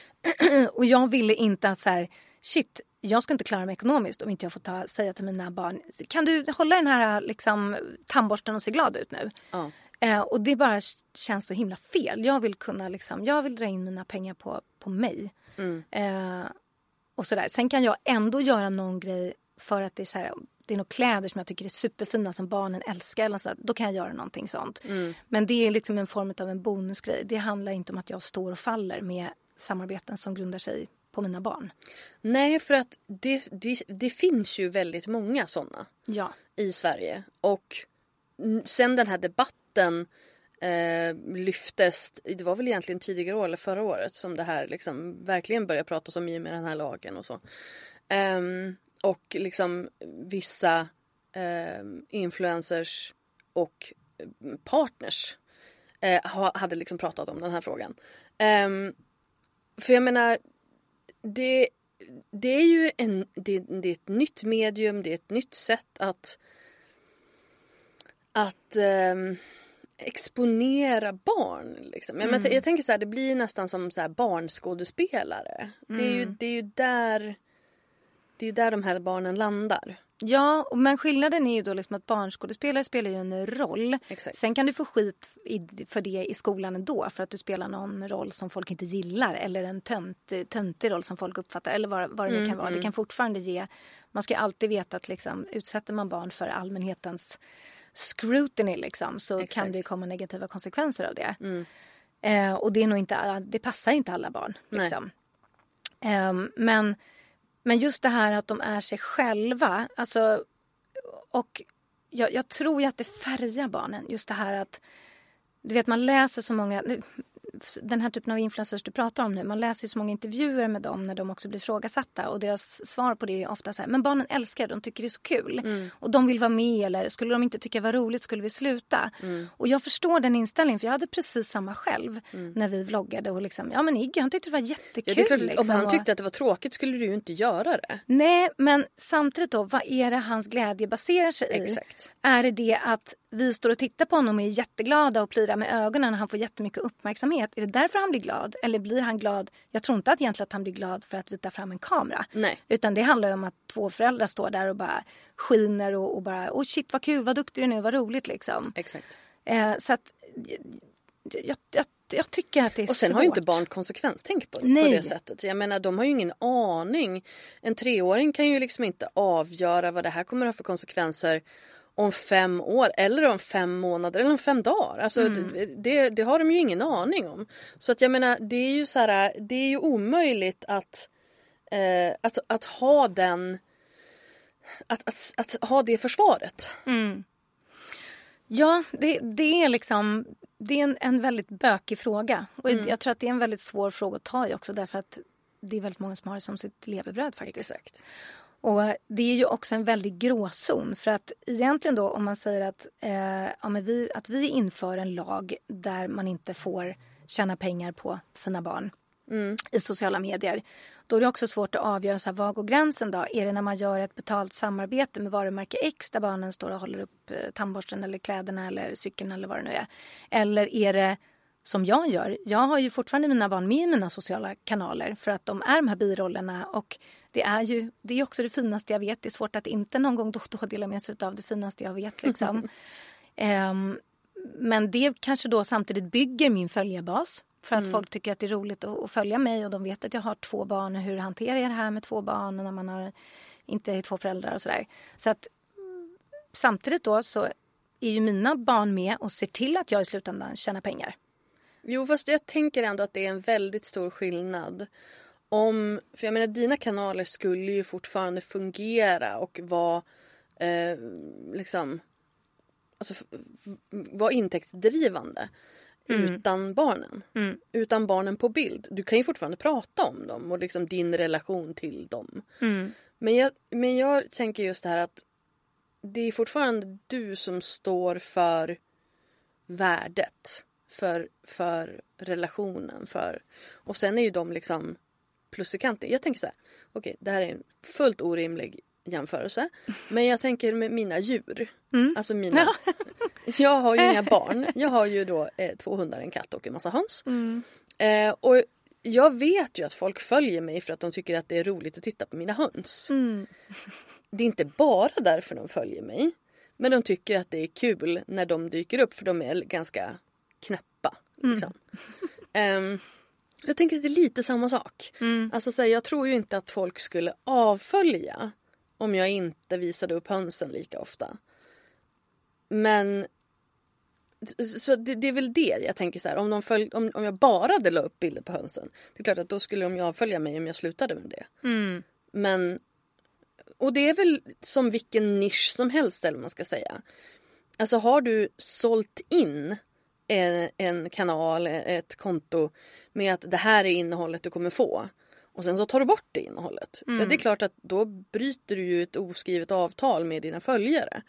och jag ville inte att så här, shit, jag ska inte klara mig ekonomiskt om inte jag får ta, säga till mina barn, kan du hålla den här liksom, tandborsten och se glad ut nu? Ja. Eh, och det bara känns så himla fel. Jag vill kunna liksom, jag vill dra in mina pengar på, på mig. Mm. Eh, och sådär. Sen kan jag ändå göra någon grej för att det är så här, det är några kläder som jag tycker är superfina som barnen älskar. Eller så, då kan jag göra någonting sånt. Mm. Men det är liksom en form av en bonusgrej. Det handlar inte om att jag står och faller med samarbeten som grundar sig på mina barn. Nej, för att det, det, det finns ju väldigt många sådana Ja. i Sverige. Och sen den här debatten eh, lyftes, det var väl egentligen tidigare år eller förra året som det här liksom verkligen började pratas om i och med den här lagen och så. Ehm, och liksom vissa eh, influencers och eh, partners eh, ha, hade liksom pratat om den här frågan. Um, för jag menar, det, det är ju en, det, det, är ett nytt medium, det är ett nytt sätt att, att um, exponera barn. Liksom. Mm. Jag, jag, tänker så här, det blir nästan som så här barnskådespelare. Mm. Det, är ju, det är ju där det är där de här barnen landar. Ja, men skillnaden är ju då liksom att barnskådespelare spelar ju en roll. Exakt. Sen kan du få skit för det i skolan ändå för att du spelar någon roll som folk inte gillar eller en tönt, töntig roll som folk uppfattar eller vad, vad det nu mm, kan vara. Mm. Det kan fortfarande ge... Man ska ju alltid veta att liksom, utsätter man barn för allmänhetens scrutiny liksom, så Exakt. kan det komma negativa konsekvenser av det. Mm. Eh, och det, är nog inte, det passar inte alla barn. Liksom. Eh, men men just det här att de är sig själva. Alltså, och jag, jag tror ju att det färgar barnen. Just det här att du vet man läser så många den här typen av influencers du pratar om nu, man läser ju så många intervjuer med dem när de också blir frågasatta och deras svar på det är ofta så här, men barnen älskar det, de tycker det är så kul mm. och de vill vara med eller skulle de inte tycka det var roligt skulle vi sluta. Mm. Och jag förstår den inställningen för jag hade precis samma själv mm. när vi vloggade och liksom, ja men Iggy han tyckte det var jättekul. Ja, det klart, liksom, om han tyckte att det var tråkigt skulle du ju inte göra det. Nej men samtidigt då, vad är det hans glädje baserar sig i? Exakt. Är det det att vi står och tittar på honom och är jätteglada och plirar med ögonen han får jättemycket uppmärksamhet. Är det därför han blir glad? Eller blir han glad? Jag tror inte att egentligen att han blir glad för att vi tar fram en kamera. Nej. Utan det handlar om att två föräldrar står där och bara skiner och, och bara oh shit vad kul, vad duktig du är nu, vad roligt liksom. Exakt. Eh, så att jag, jag, jag, tycker att det är Och sen svårt. har ju inte barn konsekvenstänk på, på det sättet. Jag menar de har ju ingen aning. En treåring kan ju liksom inte avgöra vad det här kommer att ha för konsekvenser om fem år eller om fem månader eller om fem dagar. Alltså, mm. det, det, har de ju ingen aning om. Så att jag menar, det är ju så här, det är ju omöjligt att, eh, att, att ha den att, att, att ha det försvaret. Mm. Ja, det, det är liksom det är en, en väldigt bökig fråga. Och mm. Jag tror att det är en väldigt svår fråga att ta i också därför att det är väldigt många som har det som sitt levebröd faktiskt. Exakt. Och det är ju också en väldig gråzon för att egentligen då om man säger att, eh, ja, men vi, att vi inför en lag där man inte får tjäna pengar på sina barn mm. i sociala medier. Då är det också svårt att avgöra så här, var går gränsen då? Är det när man gör ett betalt samarbete med varumärke X där barnen står och håller upp eh, tandborsten eller kläderna eller cykeln eller vad det nu är? Eller är det som jag gör. Jag har ju fortfarande mina barn med i mina sociala kanaler för att de är de här birollerna och det är ju det är också det finaste jag vet. Det är svårt att inte någon gång då och då dela med sig av det finaste jag vet. Liksom. um, men det kanske då samtidigt bygger min följarbas för att mm. folk tycker att det är roligt att, att, följa mig och de vet att jag har två barn och hur hanterar jag det här med två barn när man har inte är två föräldrar och sådär. Så att samtidigt då så är ju mina barn med och ser till att jag i slutändan tjänar pengar. Jo, fast jag tänker ändå att det är en väldigt stor skillnad. Om, för jag menar dina kanaler skulle ju fortfarande fungera och vara eh, liksom alltså, vara intäktsdrivande mm. utan barnen. Mm. Utan barnen på bild. Du kan ju fortfarande prata om dem och liksom din relation till dem. Mm. Men, jag, men jag tänker just det här att det är fortfarande du som står för värdet för, för relationen. För, och sen är ju de liksom plus i kanten. Jag tänker så här, okej okay, det här är en fullt orimlig jämförelse. Men jag tänker med mina djur. Mm. Alltså mina... Ja. jag har ju inga barn. Jag har ju då eh, två hundar, en katt och en massa höns. Mm. Eh, och jag vet ju att folk följer mig för att de tycker att det är roligt att titta på mina höns. Mm. Det är inte bara därför de följer mig. Men de tycker att det är kul när de dyker upp för de är ganska knäppa. Mm. Liksom. Um, jag tänker att det är lite samma sak. Mm. Alltså, så här, jag tror ju inte att folk skulle avfölja om jag inte visade upp hönsen lika ofta. Men så det, det, är väl det jag tänker så här, om, de följ, om, om jag bara hade la upp bilder på hönsen. Det är klart att då skulle de ju avfölja mig om jag slutade med det. Mm. Men och det är väl som vilken nisch som helst eller man ska säga. Alltså har du sålt in en, en kanal, ett konto med att det här är innehållet du kommer få och sen så tar du bort det innehållet. Mm. Ja, det är klart att då bryter du ju ett oskrivet avtal med dina följare.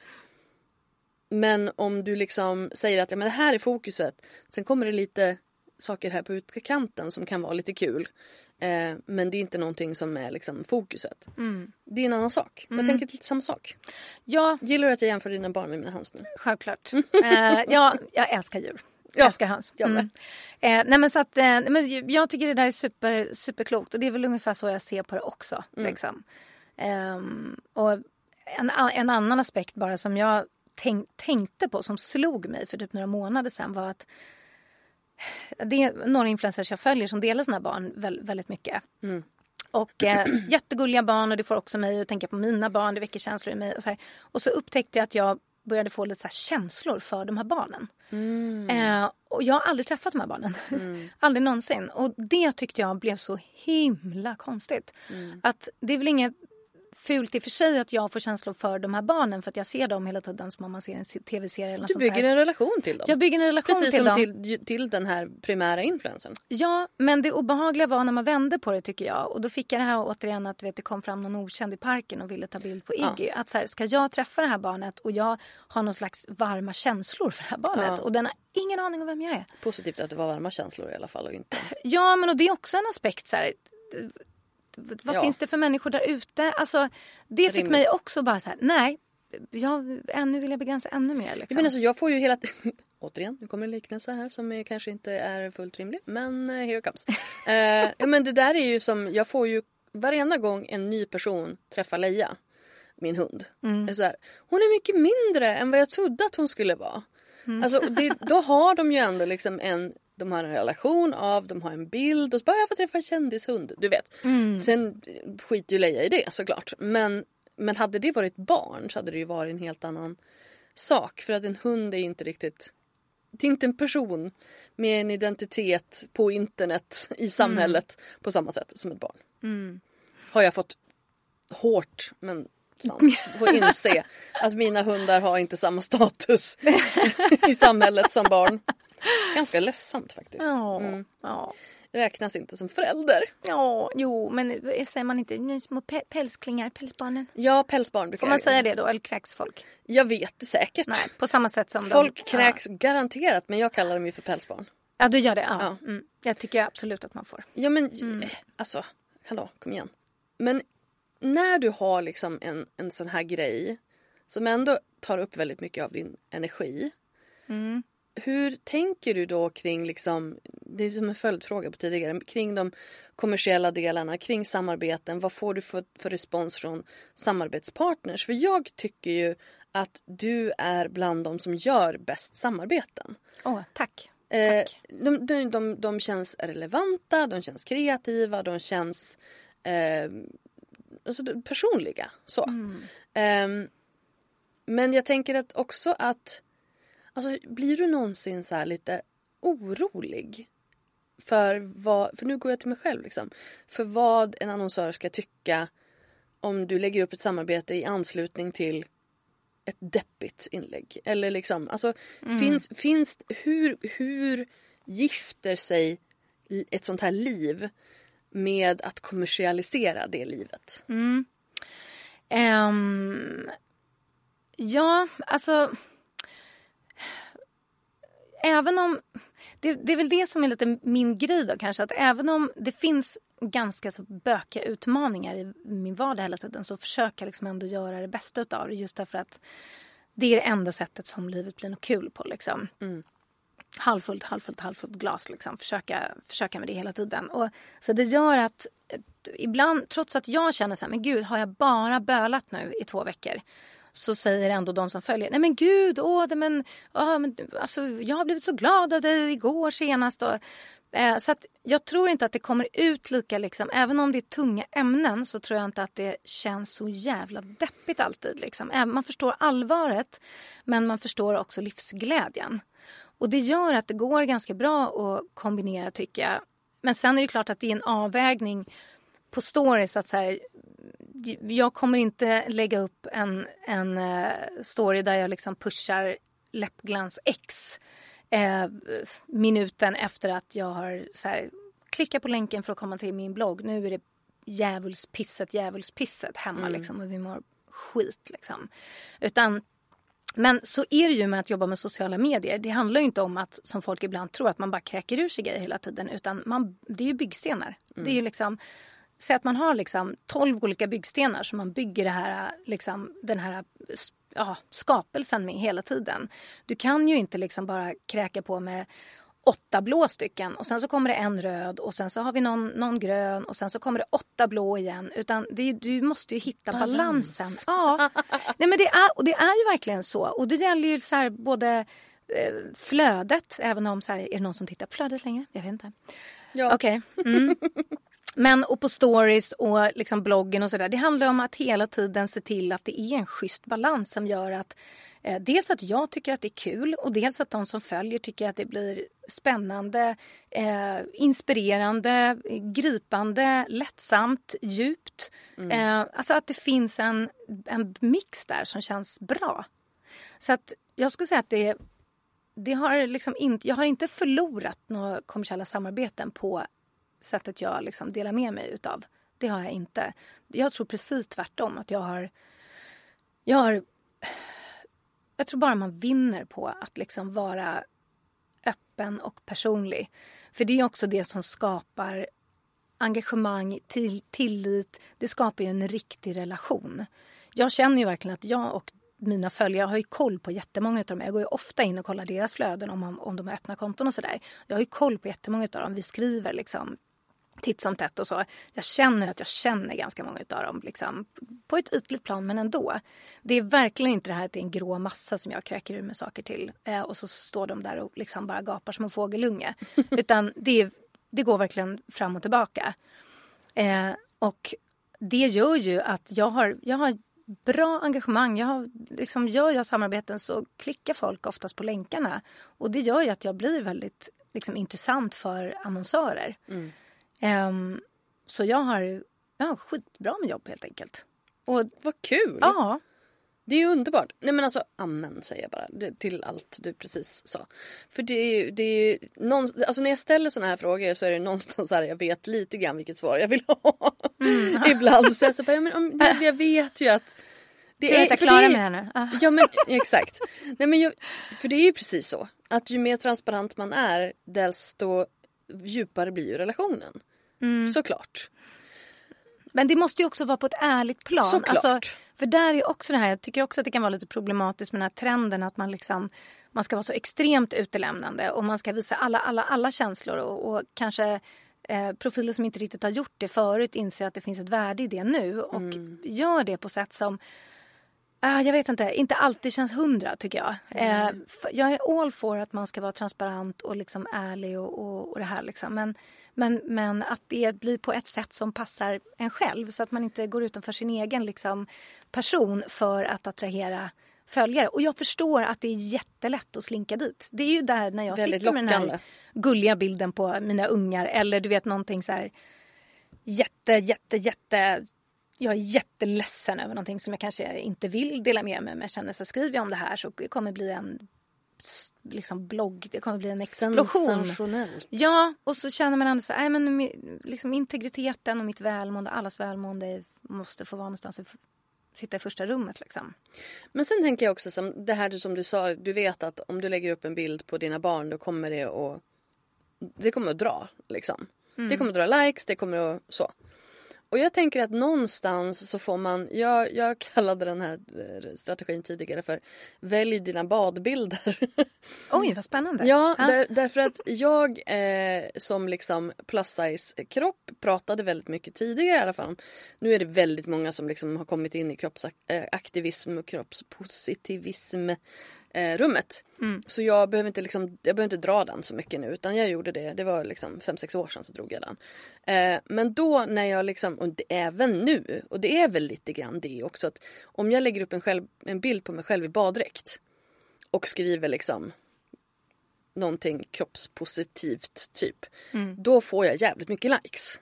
Men om du liksom säger att ja, men det här är fokuset. Sen kommer det lite saker här på utkanten som kan vara lite kul. Eh, men det är inte någonting som är liksom fokuset. Mm. Det är en annan sak. Jag tänker lite samma sak. Ja, Gillar du att jag jämför dina barn med mina höns nu? självklart. eh, ja, jag älskar djur. Jag Ja, älskar höns. jag med. Eh, nej men så att, eh, men jag tycker det där är super, superklokt och det är väl ungefär så jag ser på det också. Mm. Liksom. Ehm, och en, en annan aspekt bara som jag tänk, tänkte på som slog mig för typ några månader sedan var att det är några influencers jag följer som delar sina barn väl, väldigt mycket. Mm. Och eh, jättegulliga barn och det får också mig att tänka på mina barn, det väcker känslor i mig. Och så, här. och så upptäckte jag att jag började få lite så känslor för de här barnen. Eh, och jag har aldrig träffat de här barnen. aldrig någonsin. Och det tyckte jag blev så himla konstigt. Att det är väl inget fult i och för sig att jag får känslor för de här barnen för att jag ser dem hela tiden som om man ser en se- tv-serie eller Du bygger en relation till dem. Jag bygger en relation Precis till som dem. till, till den här primära influensen. Ja, men det obehagliga var när man vände på det tycker jag. Och då fick jag det här återigen att vet, det kom fram någon okänd i parken och ville ta bild på Iggy. Att så här, ska jag träffa det här barnet och jag har någon slags varma känslor för det här barnet. Ja. Och den har ingen aning om vem jag är. Positivt att det var varma känslor i alla fall och inte... Ja, men och det är också en aspekt så här. Vad Ja. finns det för människor där ute? Alltså, det fick Rimligt. mig också bara så här, nej. Jag, ännu vill jag begränsa ännu mer. Liksom. Jag, menar, alltså, jag får ju hela Återigen, nu kommer en liknelse här som är, kanske inte är fullt rimlig. Men eh, here it comes. ja, men det där är ju som, jag får ju varenda gång en ny person träffar Leia, min hund. är Så här, hon är mycket mindre än vad jag trodde att hon skulle vara. Alltså, det, då har de ju ändå liksom en de har en relation av, de har en bild och så bara jag får träffa en kändishund. Du vet. Sen skiter ju Leia i det såklart. Men, men hade det varit barn så hade det ju varit en helt annan sak. För att en hund är inte riktigt det är inte en person med en identitet på internet i samhället på samma sätt som ett barn. Har jag fått hårt men sant få inse att mina hundar har inte samma status i samhället som barn. Ganska ledsamt faktiskt. Ja, Mm. ja. Räknas inte som förälder. ja, jo, men säger man inte ni små pälsklingar, pälsbarnen? Ja, pälsbarn brukar Får man jag- säga det då, eller kräks folk? Jag vet det säkert. Nej, på samma sätt som Folk de... kräks garanterat men jag kallar dem ju för pälsbarn. Ja, du gör det? Ja. Ja. Mm. Jag tycker absolut att man får. Ja men Mm. eh, alltså, hallå kom igen. Men när du har liksom en, en sån här grej som ändå tar upp väldigt mycket av din energi. Mm. Hur tänker du då kring liksom, det är som en följdfråga på tidigare, kring de kommersiella delarna, kring samarbeten. Vad får du för, för respons från samarbetspartners? För jag tycker ju att du är bland de som gör bäst samarbeten. Åh, tack. Eh, Tack. de, de, de, de känns relevanta, de känns kreativa, de känns eh, alltså, personliga. Så. Ehm, men jag tänker att också att alltså, blir du någonsin så här lite orolig för vad, för nu går jag till mig själv liksom, för vad en annonsör ska tycka om du lägger upp ett samarbete i anslutning till ett deppigt inlägg. Eller liksom, alltså finns, finns, hur, hur gifter sig ett sånt här liv med att kommersialisera det livet? Ehm, ja, alltså... Även om... Det, det är väl det som är lite min grej då kanske. Att även om det finns ganska så bökiga utmaningar i min vardag hela tiden så försöker jag liksom ändå göra det bästa utav det. Just därför att det är det enda sättet som livet blir något kul på. Liksom. Halvfullt, halvfullt, halvfullt glas. Liksom. Försöka, försöka med det hela tiden. Och, så det gör att eh, ibland, trots att jag känner så här, men gud, har jag bara bölat nu i två veckor? Så säger ändå de som följer, nej men gud, åh, det, men, åh, men alltså, jag har blivit så glad av det igår senast. Och, eh, så att jag tror inte att det kommer ut lika, liksom, även om det är tunga ämnen så tror jag inte att det känns så jävla deppigt alltid. Liksom. Även, man förstår allvaret men man förstår också livsglädjen. Och det gör att det går ganska bra att kombinera tycker jag. Men sen är det klart att det är en avvägning på stories att så här, jag kommer inte lägga upp en, en eh, story där jag liksom pushar läppglans X eh, minuten efter att jag har så här, klickat på länken för att komma till min blogg. Nu är det djävulspisset, djävulspisset hemma liksom och vi mår skit liksom. Utan men så är det ju med att jobba med sociala medier. Det handlar ju inte om att, som folk ibland tror, att man bara kräker ur sig grejer hela tiden. Utan man, det är ju byggstenar. Det är ju liksom, säg att man har liksom 12 olika byggstenar som man bygger det här, liksom, den här ja, skapelsen med hela tiden. Du kan ju inte liksom bara kräka på med åtta blå stycken och sen så kommer det en röd och sen så har vi någon, någon grön och sen så kommer det åtta blå igen. Utan det, du måste ju hitta Balans. balansen. Ja. Nej, men det, är, och det är ju verkligen så. Och det gäller ju så här både eh, flödet, även om så här, är det någon som tittar på flödet längre? Jag vet inte. Ja. Okej. Mm. Men och på stories och liksom bloggen och sådär. Det handlar om att hela tiden se till att det är en schysst balans som gör att eh, dels att jag tycker att det är kul och dels att de som följer tycker att det blir spännande, eh, inspirerande, gripande, lättsamt, djupt. Eh, alltså att det finns en, en mix där som känns bra. Så att jag skulle säga att det, det har liksom inte, jag har inte förlorat några kommersiella samarbeten på sättet jag liksom delar med mig utav. Det har jag inte. Jag tror precis tvärtom. att Jag har... Jag, har, jag tror bara man vinner på att liksom vara öppen och personlig. För det är också det som skapar engagemang, till, tillit. Det skapar ju en riktig relation. Jag känner ju verkligen att jag och mina följare har ju koll på jättemånga av dem. Jag går ju ofta in och kollar deras flöden om, om de har öppna konton och sådär. Jag har ju koll på jättemånga av dem. Vi skriver liksom titt som tätt och så. Jag känner att jag känner ganska många av dem liksom, på ett ytligt plan men ändå. Det är verkligen inte det här att det är en grå massa som jag kräker ur med saker till eh, och så står de där och liksom bara gapar som en fågelunge. Utan det, det går verkligen fram och tillbaka. Eh, och det gör ju att jag har, jag har bra engagemang. Jag har, liksom, gör jag samarbeten så klickar folk oftast på länkarna. Och det gör ju att jag blir väldigt liksom, intressant för annonsörer. Ehm, så jag har, jag har skitbra med jobb helt enkelt. Och Vad kul! ja, Det är ju underbart. Nej men alltså amen säger jag bara det, till allt du precis sa. För det är ju, det är alltså när jag ställer såna här frågor så är det någonstans här jag vet lite grann vilket svar jag vill ha. Ibland så jag så bara, ja, men om, jag, vet ju att det du vet jag för klarar det är- här nu. Ah. Ja men exakt. Nej, men jag, för det är ju precis så. Att ju mer transparent man är desto djupare blir ju relationen. Mm. Såklart. Men det måste ju också vara på ett ärligt plan. Såklart. Alltså, för där är också det här, jag tycker också att det kan vara lite problematiskt med den här trenden att man liksom man ska vara så extremt utelämnande och man ska visa alla, alla, alla känslor och, och kanske eh, profiler som inte riktigt har gjort det förut inser att det finns ett värde i det nu och gör det på sätt som Ah, jag vet inte, inte alltid känns hundra tycker jag. Eh, f- jag är all for att man ska vara transparent och liksom ärlig och, och, och det här liksom. Men, men, men att det blir på ett sätt som passar en själv så att man inte går utanför sin egen liksom, person för att attrahera följare. Och jag förstår att det är jättelätt att slinka dit. Det är ju där när jag Väldigt sitter med den här gulliga bilden på mina ungar eller du vet någonting så här jätte, jätte, jätte jag är jätteledsen över någonting som jag kanske inte vill dela med mig men jag känner så skriver jag om det här så det kommer bli en liksom blogg, det kommer bli en explosion. Ja, och så känner man ändå så här, men liksom integriteten och mitt välmående, allas välmående måste få vara någonstans, sitta i första rummet liksom. Men sen tänker jag också som det här som du sa, du vet att om du lägger upp en bild på dina barn då kommer det att det kommer att dra liksom. Det kommer att dra likes, det kommer att så. Och jag tänker att någonstans så får man, jag, jag kallade den här eh, strategin tidigare för välj dina badbilder. Oj, vad spännande. Ja, där, därför att jag eh, som liksom plus size kropp pratade väldigt mycket tidigare i alla fall. Nu är det väldigt många som liksom har kommit in i kroppsaktivism och kroppspositivism eh, rummet. Så jag behöver, inte liksom, jag behöver inte dra den så mycket nu utan jag gjorde det, det var liksom 5-6 år sedan så drog jag den. Eh, men då när jag liksom, och det, även nu, och det är väl lite grann det också att om jag lägger upp en, själv, en bild på mig själv i baddräkt och skriver liksom någonting kroppspositivt typ. Då får jag jävligt mycket likes.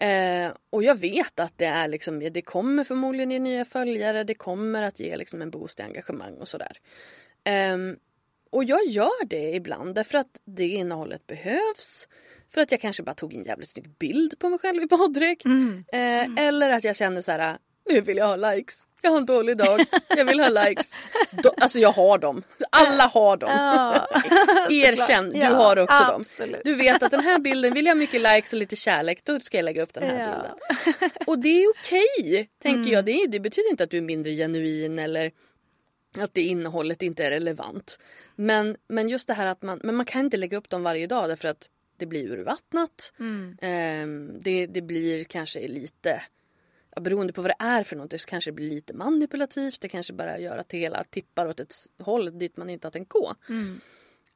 Eh, och jag vet att det är liksom, det kommer förmodligen ge nya följare, det kommer att ge liksom en boost i engagemang och sådär. Ehm, och jag gör det ibland därför att det innehållet behövs. För att jag kanske bara tog en jävligt snygg bild på mig själv i baddräkt. Mm. Eh, eller att jag känner så här, nu vill jag ha likes. Jag har en dålig dag, jag vill ha likes. Då, alltså jag har dem. Alla har dem. Ja, Erkänn, du Ja, har också absolut. dem. Du vet att den här bilden vill jag ha mycket likes och lite kärlek, då ska jag lägga upp den här Ja. bilden. Och det är okej, tänker jag. Det, är, det betyder inte att du är mindre genuin eller att det innehållet inte är relevant. Men, men just det här att man, men man kan inte lägga upp dem varje dag därför att det blir urvattnat. Ehm, det, det blir kanske lite, ja, beroende på vad det är för något, det kanske blir lite manipulativt. Det kanske bara gör att det hela tippar åt ett håll dit man inte har tänkt gå.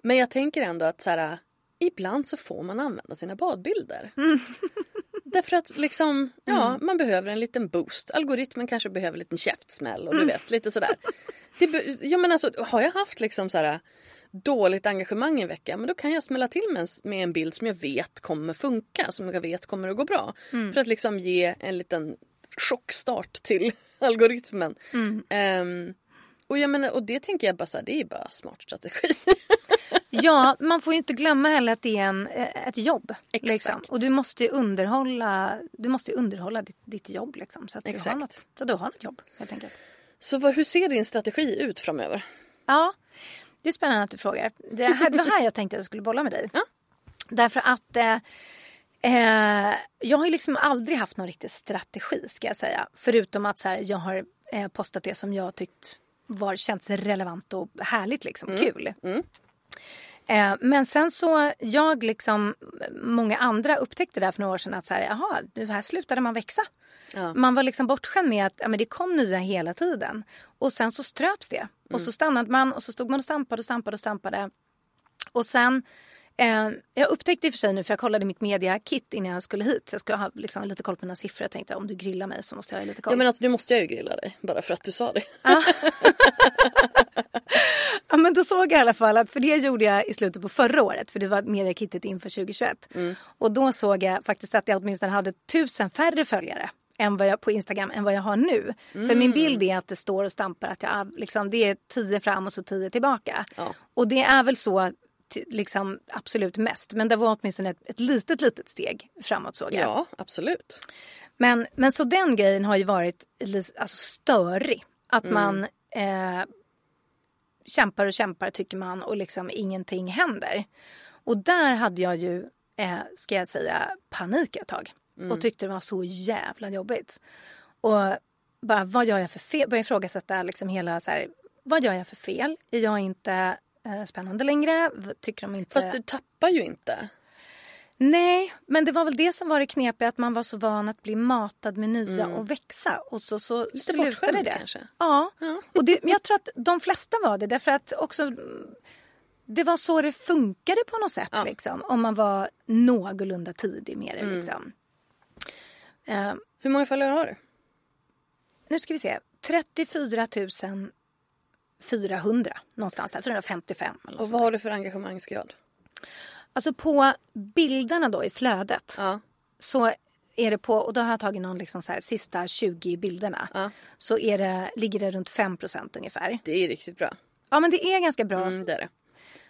Men jag tänker ändå att så här, ibland så får man använda sina badbilder. Därför att liksom, ja, man behöver en liten boost. Algoritmen kanske behöver en liten käftsmäll och du vet, lite sådär. Det, ja, men alltså, har jag haft liksom så här, dåligt engagemang en vecka, men då kan jag smälla till med en, med en bild som jag vet kommer funka, som jag vet kommer att gå bra. För att liksom ge en liten chockstart till algoritmen. Ehm, och, jag menar, och det tänker jag bara så här, det är bara smart strategi. Ja, man får ju inte glömma heller att det är en, eh, ett jobb. Exakt. Liksom. Och du måste underhålla, du måste underhålla ditt, ditt jobb. Liksom, så, att du har Exakt. något, så att du har något jobb helt enkelt. Så vad, hur ser din strategi ut framöver? Ja, det är spännande att du frågar. Det, här, det var här jag tänkte att jag skulle bolla med dig. Ja. Därför att eh, eh, jag har liksom aldrig haft någon riktig strategi ska jag säga. Förutom att så här, jag har eh, postat det som jag tyckt var, känts relevant och härligt liksom, kul. Eh, men sen så, jag liksom, många andra upptäckte där för några år sedan att så här, jaha, här slutade man växa. Ja. Man var liksom bortskämd med att ja, men det kom nya hela tiden. Och sen så ströps det. Och så stannade man och så stod man och stampade och stampade och stampade. Och sen, eh, jag upptäckte i och för sig nu, för jag kollade mitt media-kit innan jag skulle hit. Så jag skulle ha liksom, lite koll på mina siffror. Jag tänkte om du grillar mig så måste jag ha lite koll. Ja men alltså, nu måste jag ju grilla dig bara för att du sa det. Ja men då såg jag i alla fall att, för det gjorde jag i slutet på förra året för det var mediakittet inför 2021. Och då såg jag faktiskt att jag åtminstone hade tusen färre följare än vad jag, på Instagram än vad jag har nu. För min bild är att det står och stampar att jag liksom, det är tio fram och så tio tillbaka. Ja. Och det är väl så liksom absolut mest. Men det var åtminstone ett, ett litet litet steg framåt såg jag. Ja absolut. Men, men så den grejen har ju varit alltså, störig. Att Mm. man eh, kämpar och kämpar tycker man och liksom ingenting händer. Och där hade jag ju, eh, ska jag säga, panik ett tag. Mm. Och tyckte det var så jävla jobbigt. Och bara, vad gör jag för fel? Började ifrågasätta liksom hela så här, vad gör jag för fel? Är jag inte spännande längre? Tycker de inte... Fast du tappar ju inte. Nej, men det var väl det som var det knepiga att man var så van att bli matad med nya och växa och så, så Mm. Lite slutade det. kanske. Ja, Ja. och det, men jag tror att de flesta var det därför att också mm, det var så det funkade på något sätt Ja. Mm. liksom om man var någorlunda tidig med det liksom. Eh, Hur många följare har du? nu ska vi se, 34 400 någonstans där, 455 eller Och vad har du för engagemangsgrad? Alltså på bilderna då i flödet Ja. så är det på, och då har jag tagit någon liksom så här, sista 20 bilderna. Ja. Så är det, ligger det runt 5% ungefär. Det är riktigt bra. Ja men det är ganska bra. Mm, det är det.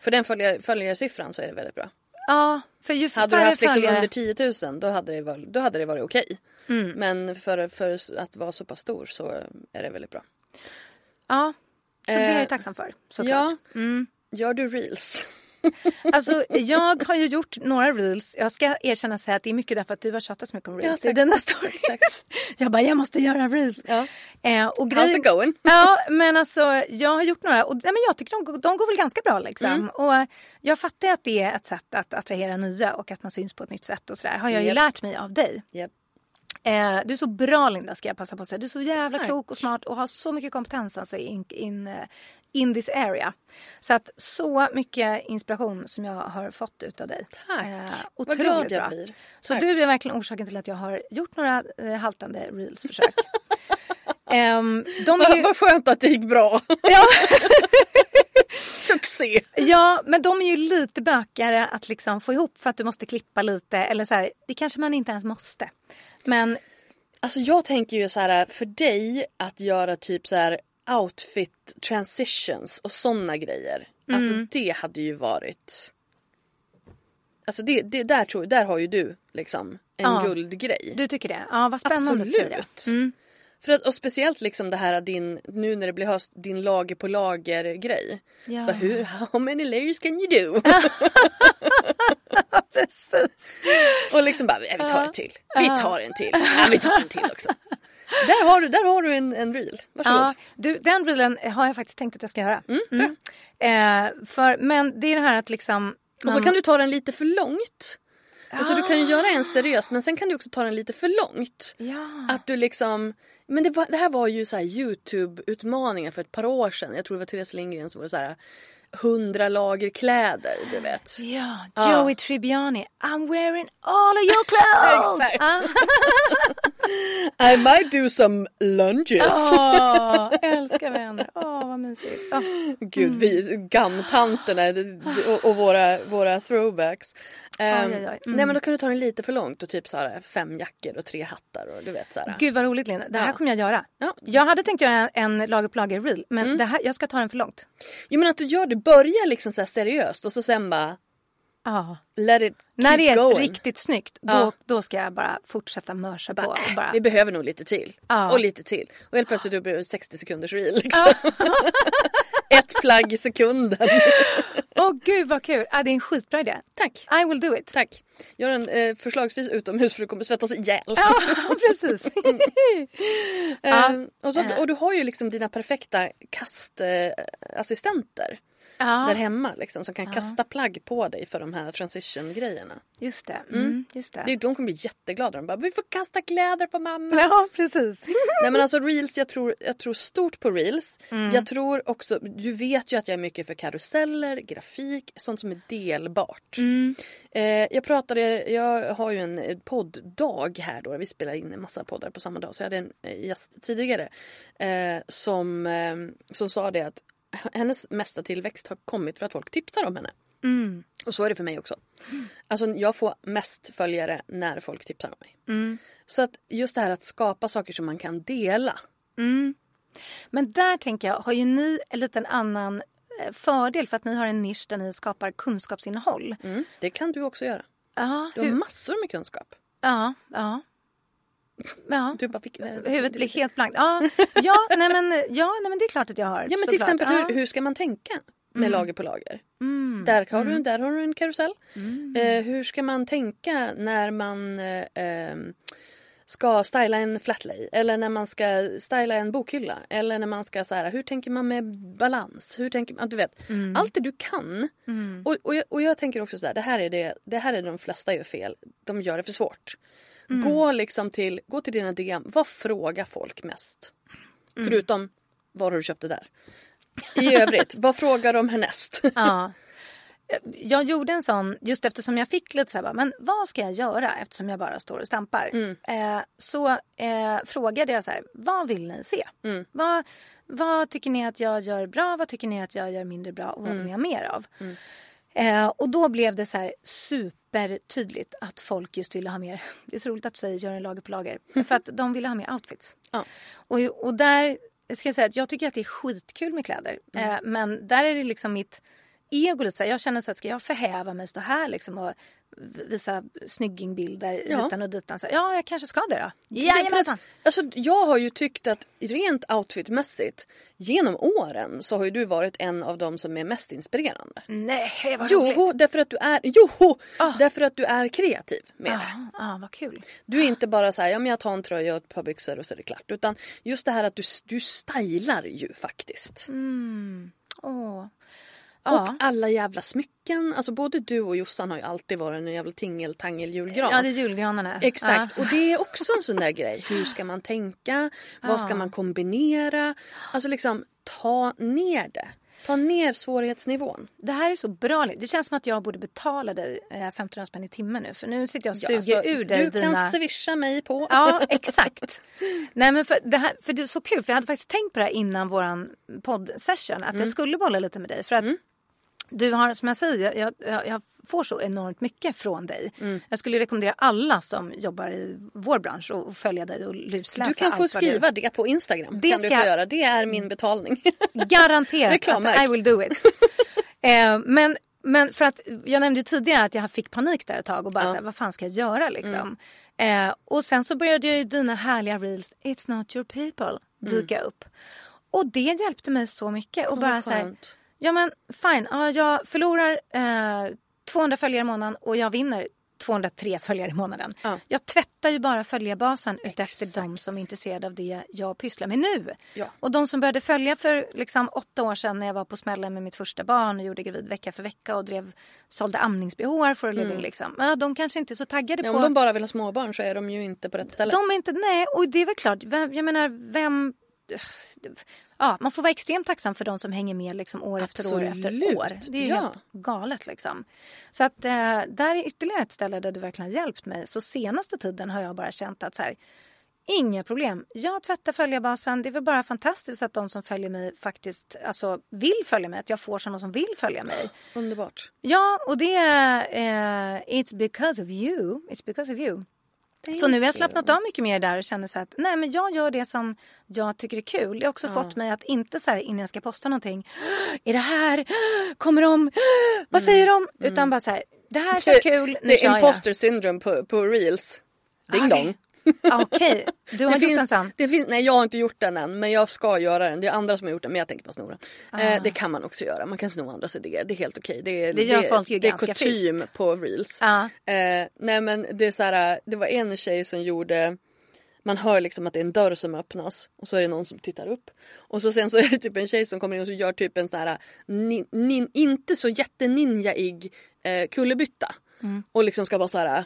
För den följar, följarsiffran så är det väldigt bra. Ja, för ju Hade du haft liksom följare- under 10 000 då hade det varit, då hade det varit okej. Mm. Men för, för att vara så pass stor så är det väldigt bra. Ja, så det är jag ju Eh, tacksam för såklart. Ja. Gör du reels? Alltså jag har ju gjort några reels. Jag ska erkänna och säga att det är mycket därför att du har tjatat så mycket om reels Ja, i dina stories. Jag bara, jag måste göra reels. Ja. Eh, och How's grejen- it going? Ja, men alltså jag har gjort några och nej, men jag tycker de, de går väl ganska bra liksom. Mm. Och jag fattar att det är ett sätt att attrahera nya och att man syns på ett nytt sätt och sådär. Har jag ju Japp. lärt mig av dig. Japp. Eh, du är så bra Linda ska jag passa på att säga. Du är så jävla Tack. klok och smart och har så mycket kompetens alltså in, in, eh, in this area. Så att så mycket inspiration som jag har fått utav dig. Tack. Eh, Vad glad jag bra. blir. Så Tack. du är verkligen orsaken till att jag har gjort några eh, haltande reels-försök. Ehm, de ju... Vad skönt att det gick bra. Ja. Succé! Ja, men de är ju lite bökigare att liksom få ihop för att du måste klippa lite. Eller så här, det kanske man inte ens måste. Men Alltså jag tänker ju så här för dig att göra typ så här outfit transitions och såna grejer Alltså det hade ju varit... Alltså det, det, där, tror, där har ju du liksom en Ja. guldgrej. Du tycker det? Ja, vad spännande att säga det. Absolut. Mm. För att, och speciellt liksom det här din, nu när det blir höst, din lager på lager grej. Ja. Så hur, how many layers can you do? Precis. och liksom bara, "Ja, vi tar en till. Vi tar en till. Ja, vi tar en till också. Där har du, där har du en, en reel. Varsågod. Ja, du, den reelen har jag faktiskt tänkt att jag ska göra. Mm, Mm. Eh, för, men det är det här att liksom... Och så kan du ta den lite för långt. Alltså du kan ju göra en seriös men sen kan du också ta den lite för långt. Ja. Att du liksom, men det, var, det här var ju så här Youtube-utmaningar för ett par år sedan. Jag tror det var Therese Lindgren som var så här hundra lager kläder, du vet. Ja, Ja. Joey Tribbiani. I'm wearing all of your clothes! Exakt. I might do some lunges. Åh, älskar vänner. Åh, vad mysigt. Åh. Gud, vi gamtanterna och, och våra, våra throwbacks. Ehm, Oj, oj, oj. Mm. Nej men då kan du ta den lite för långt och typ så här fem jackor och tre hattar och du vet så här. Gud vad roligt Linda. Det här Ja. kommer jag göra. Ja. Mm. Jag hade tänkt göra en, lager på lager reel. Men det här, jag ska ta den för långt. Jo men att du gör det, börja liksom så seriöst och så sen bara Ja. let it När det är going. riktigt snyggt, då, Ja. då ska jag bara fortsätta mörsa på. Bara, Vi behöver nog lite till. Ja. Och lite till. Och helt plötsligt blir det 60 sekunders reel liksom. Ett plagg i sekunden. Åh gud vad kul. Ja, det är en skitbra idé. Tack. I will do it. Tack. Gör den eh, förslagsvis utomhus för du kommer svettas ihjäl. Ja, precis. Eh, och, så, och du har ju liksom dina perfekta kastassistenter där ja, hemma liksom, som kan kasta plagg på dig för de här transition-grejerna. just det. Mm, just det. De kommer bli jätteglada. De bara “vi får kasta kläder på mamma”. Ja, precis. Nej men alltså reels, jag tror, jag tror stort på reels. Jag tror också, du vet ju att jag är mycket för karuseller, grafik, sånt som är delbart. Eh, jag pratade, jag har ju en eh, podddag här då, vi spelar in en massa poddar på samma dag. Så jag hade en eh, gäst tidigare eh, som, eh, som sa det att hennes mesta tillväxt har kommit för att folk tipsar om henne. Och så är det för mig också. Alltså jag får mest följare när folk tipsar om mig. Så att just det här att skapa saker som man kan dela. Men där tänker jag, har ju ni en liten annan eh, fördel för att ni har en nisch där ni skapar kunskapsinnehåll. Mm, det kan du också göra. Ja, Du har hur, massor med kunskap. ja, ja. Ja. Du bara, vilk- Huvudet blir helt blankt. Ja, ja, nej men, ja nej, men det är klart att jag har. Ja men till exempel Ja. hur, hur ska man tänka med lager på lager? Mm. Där, har du, där har du en karusell. Eh, hur ska man tänka när man eh, ehm, ska styla en flatlay eller när man ska styla en bokhylla eller när man ska så här, hur tänker man med balans? Hur tänker man? Du vet, Mm. allt det du kan. Och, och, jag, och jag tänker också så här, det här är det, det här är de flesta gör fel. De gör det för svårt. Mm. Gå liksom till, gå till dina DM, vad frågar folk mest? Mm. Förutom, var har du köpt det där? I övrigt, vad frågar de härnäst? Ja. Jag gjorde en sån, just eftersom jag fick lite så här, men vad ska jag göra eftersom jag bara står och stampar? Mm. Eh, så eh, frågade jag så här, vad vill ni se? Mm. Vad, vad tycker ni att jag gör bra? Vad tycker ni att jag gör mindre bra? Och vad Mm. vill ni ha mer av? Eh, och då blev det så här supertydligt att folk just ville ha mer, det är så roligt att du säger gör en lager på lager, för att de ville ha mer outfits. Ja. Och, och där ska jag säga att jag tycker att det är skitkul med kläder. Mm. Eh, men där är det liksom mitt ego lite så här, jag känner så att ska jag förhäva mig, stå här liksom och visa snyggingbilder Ja. hitan och ditan. Så, ja, jag kanske ska det då. Jajamensan. alltså, jag har ju tyckt att rent outfitmässigt genom åren så har ju du varit en av de som är mest inspirerande. Nej, vad roligt. Jo, därför att du är, jo, Ah. därför att du är kreativ med det. Ja, ah, vad kul. Du är inte bara så här, ja men jag tar en tröja och ett par byxor och så är det klart. Utan just det här att du, du stylar ju faktiskt. Åh. Och Ja. alla jävla smycken. Alltså både du och Jossan har ju alltid varit en jävla tingeltangel julgran. ja, det är julgranarna. Exakt, Ja. och det är också en sån där grej. Hur ska man tänka? Vad ska man kombinera? Alltså liksom ta ner det. Ta ner svårighetsnivån. Det här är så bra. Det känns som att jag borde betala dig eh, 1500 spänn i timmen nu. För nu sitter jag och suger alltså, ur dig du dina... kan swisha mig på. Ja, exakt. Nej, men för det, här, för det är så kul, för jag hade faktiskt tänkt på det här innan våran poddsession. Att Mm. jag skulle bolla lite med dig. För att du har, som jag säger, jag, jag, jag får så enormt mycket från dig. Mm. Jag skulle rekommendera alla som jobbar i vår bransch att följa dig och lusläsa Du kan få vad du- skriva det på Instagram. Det kan ska du få göra. Det är min betalning. Garanterat att I will do it. Eh, men, men för att jag nämnde tidigare att jag fick panik där ett tag och bara Ja. här, vad fan ska jag göra liksom. Eh, och sen så började ju dina härliga reels, it's not your people, dyka upp. Och det hjälpte mig så mycket. Och bara så här. Ja men fine, ja, jag förlorar eh, 200 följare i månaden och jag vinner 203 följare i månaden. Ja. Jag tvättar ju bara följarbasen utefter Exakt. de som är intresserade av det jag pysslar med nu. Ja. Och de som började följa för liksom åtta år sedan när jag var på smällen med mitt första barn och gjorde gravid vecka för vecka och drev, sålde amningsbehåar för a living liksom. Ja, de kanske inte är så taggade Ja, på... om de bara vill ha småbarn så är de ju inte på rätt ställe. De är inte, nej, och det är väl klart. Vem, jag menar, vem... Ja, man får vara extremt tacksam för de som hänger med liksom år efter år efter Absolut, år. Det är ja. helt galet liksom. Så att eh, där är ytterligare ett ställe där du verkligen har hjälpt mig. Så senaste tiden har jag bara känt att så här, inga problem. Jag tvättar följarbasen. Det är väl bara fantastiskt att de som följer mig faktiskt alltså, vill följa mig. Att jag får sådana som vill följa mig. Underbart. Ja, och det är eh, It's because of you. It's because of you. Så nu har jag slappnat av mycket mer där och känner så att nej men jag gör det som jag tycker är kul. Det har också fått mig att inte så här innan jag ska posta någonting. Är det här? Kommer de? Vad säger de? Utan bara så här. Det här känns kul. Nu det är imposter syndrome på, på reels. Ding Ah, dong. Ah, Okej, du har Det gjort en finns, sån. det finns, nej jag har inte gjort den än men jag ska göra den. Det är andra som har gjort den men jag tänker bara sno den. Eh, det kan man också göra. Man kan sno andras idéer. Det är helt okej. Det, är- Ah. Det gör folk ju det är ganska kutym på reels. Ja. Eh, nej men det är så här, det var en tjej som gjorde man hör liksom att det är en dörr som öppnas och så är det någon som tittar upp. Och så sen så är det typ en tjej som kommer in och så gör typ en sån här nin, nin, inte så jätteninjaig eh, kullerbytta. Och liksom ska vara så här,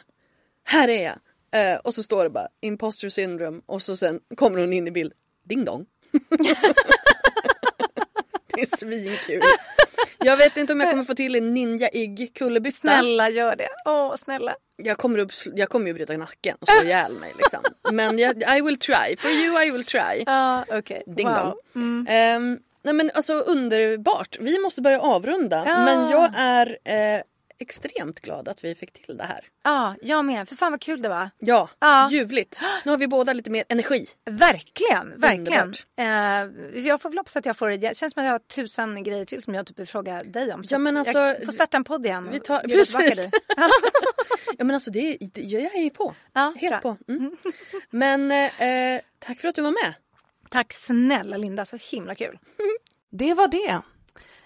här är jag. Eh, och så står det bara imposter syndrome och så sen kommer hon in i bild, ding dong. det är svinkul. Jag vet inte om jag kommer få till en ninjaig kullerbytta. Snälla gör det. Åh, snälla. Jag kommer, upp, jag kommer ju bryta nacken och slå ihjäl mig liksom. Men jag, I will try. For you I will try. Ja, okej. Ding wow. dong. Ehm, nej men alltså underbart. Vi måste börja avrunda. Ja. Men jag är eh, extremt glad att vi fick till det här. Ja, jag med. För fan vad kul det var. Ja, Ja. ljuvligt. Nu har vi båda lite mer energi. Verkligen, verkligen. Eh, jag får väl hoppas att jag får, det känns som att jag har tusen grejer till som jag typ vill fråga dig om. Så Ja, men alltså, jag får starta en podd igen. vi tar- precis. Ja men alltså det, det jag är på. Ja, Helt bra. på. Mm. Men eh, tack för att du var med. Tack snälla Linda, så himla kul. Det var det.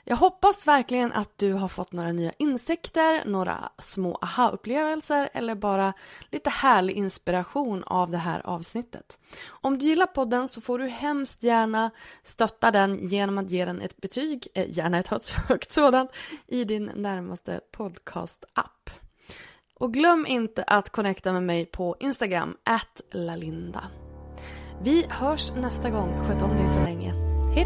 Jag hoppas verkligen att du har fått några nya insikter, några små aha-upplevelser eller bara lite härlig inspiration av det här avsnittet. Om du gillar podden så får du hemskt gärna stötta den genom att ge den ett betyg, eh, gärna ett högt- sådant, i din närmaste podcast-app. Och glöm inte att connecta med mig på Instagram, lalinda. Vi hörs nästa gång. Sköt om dig så länge. Hej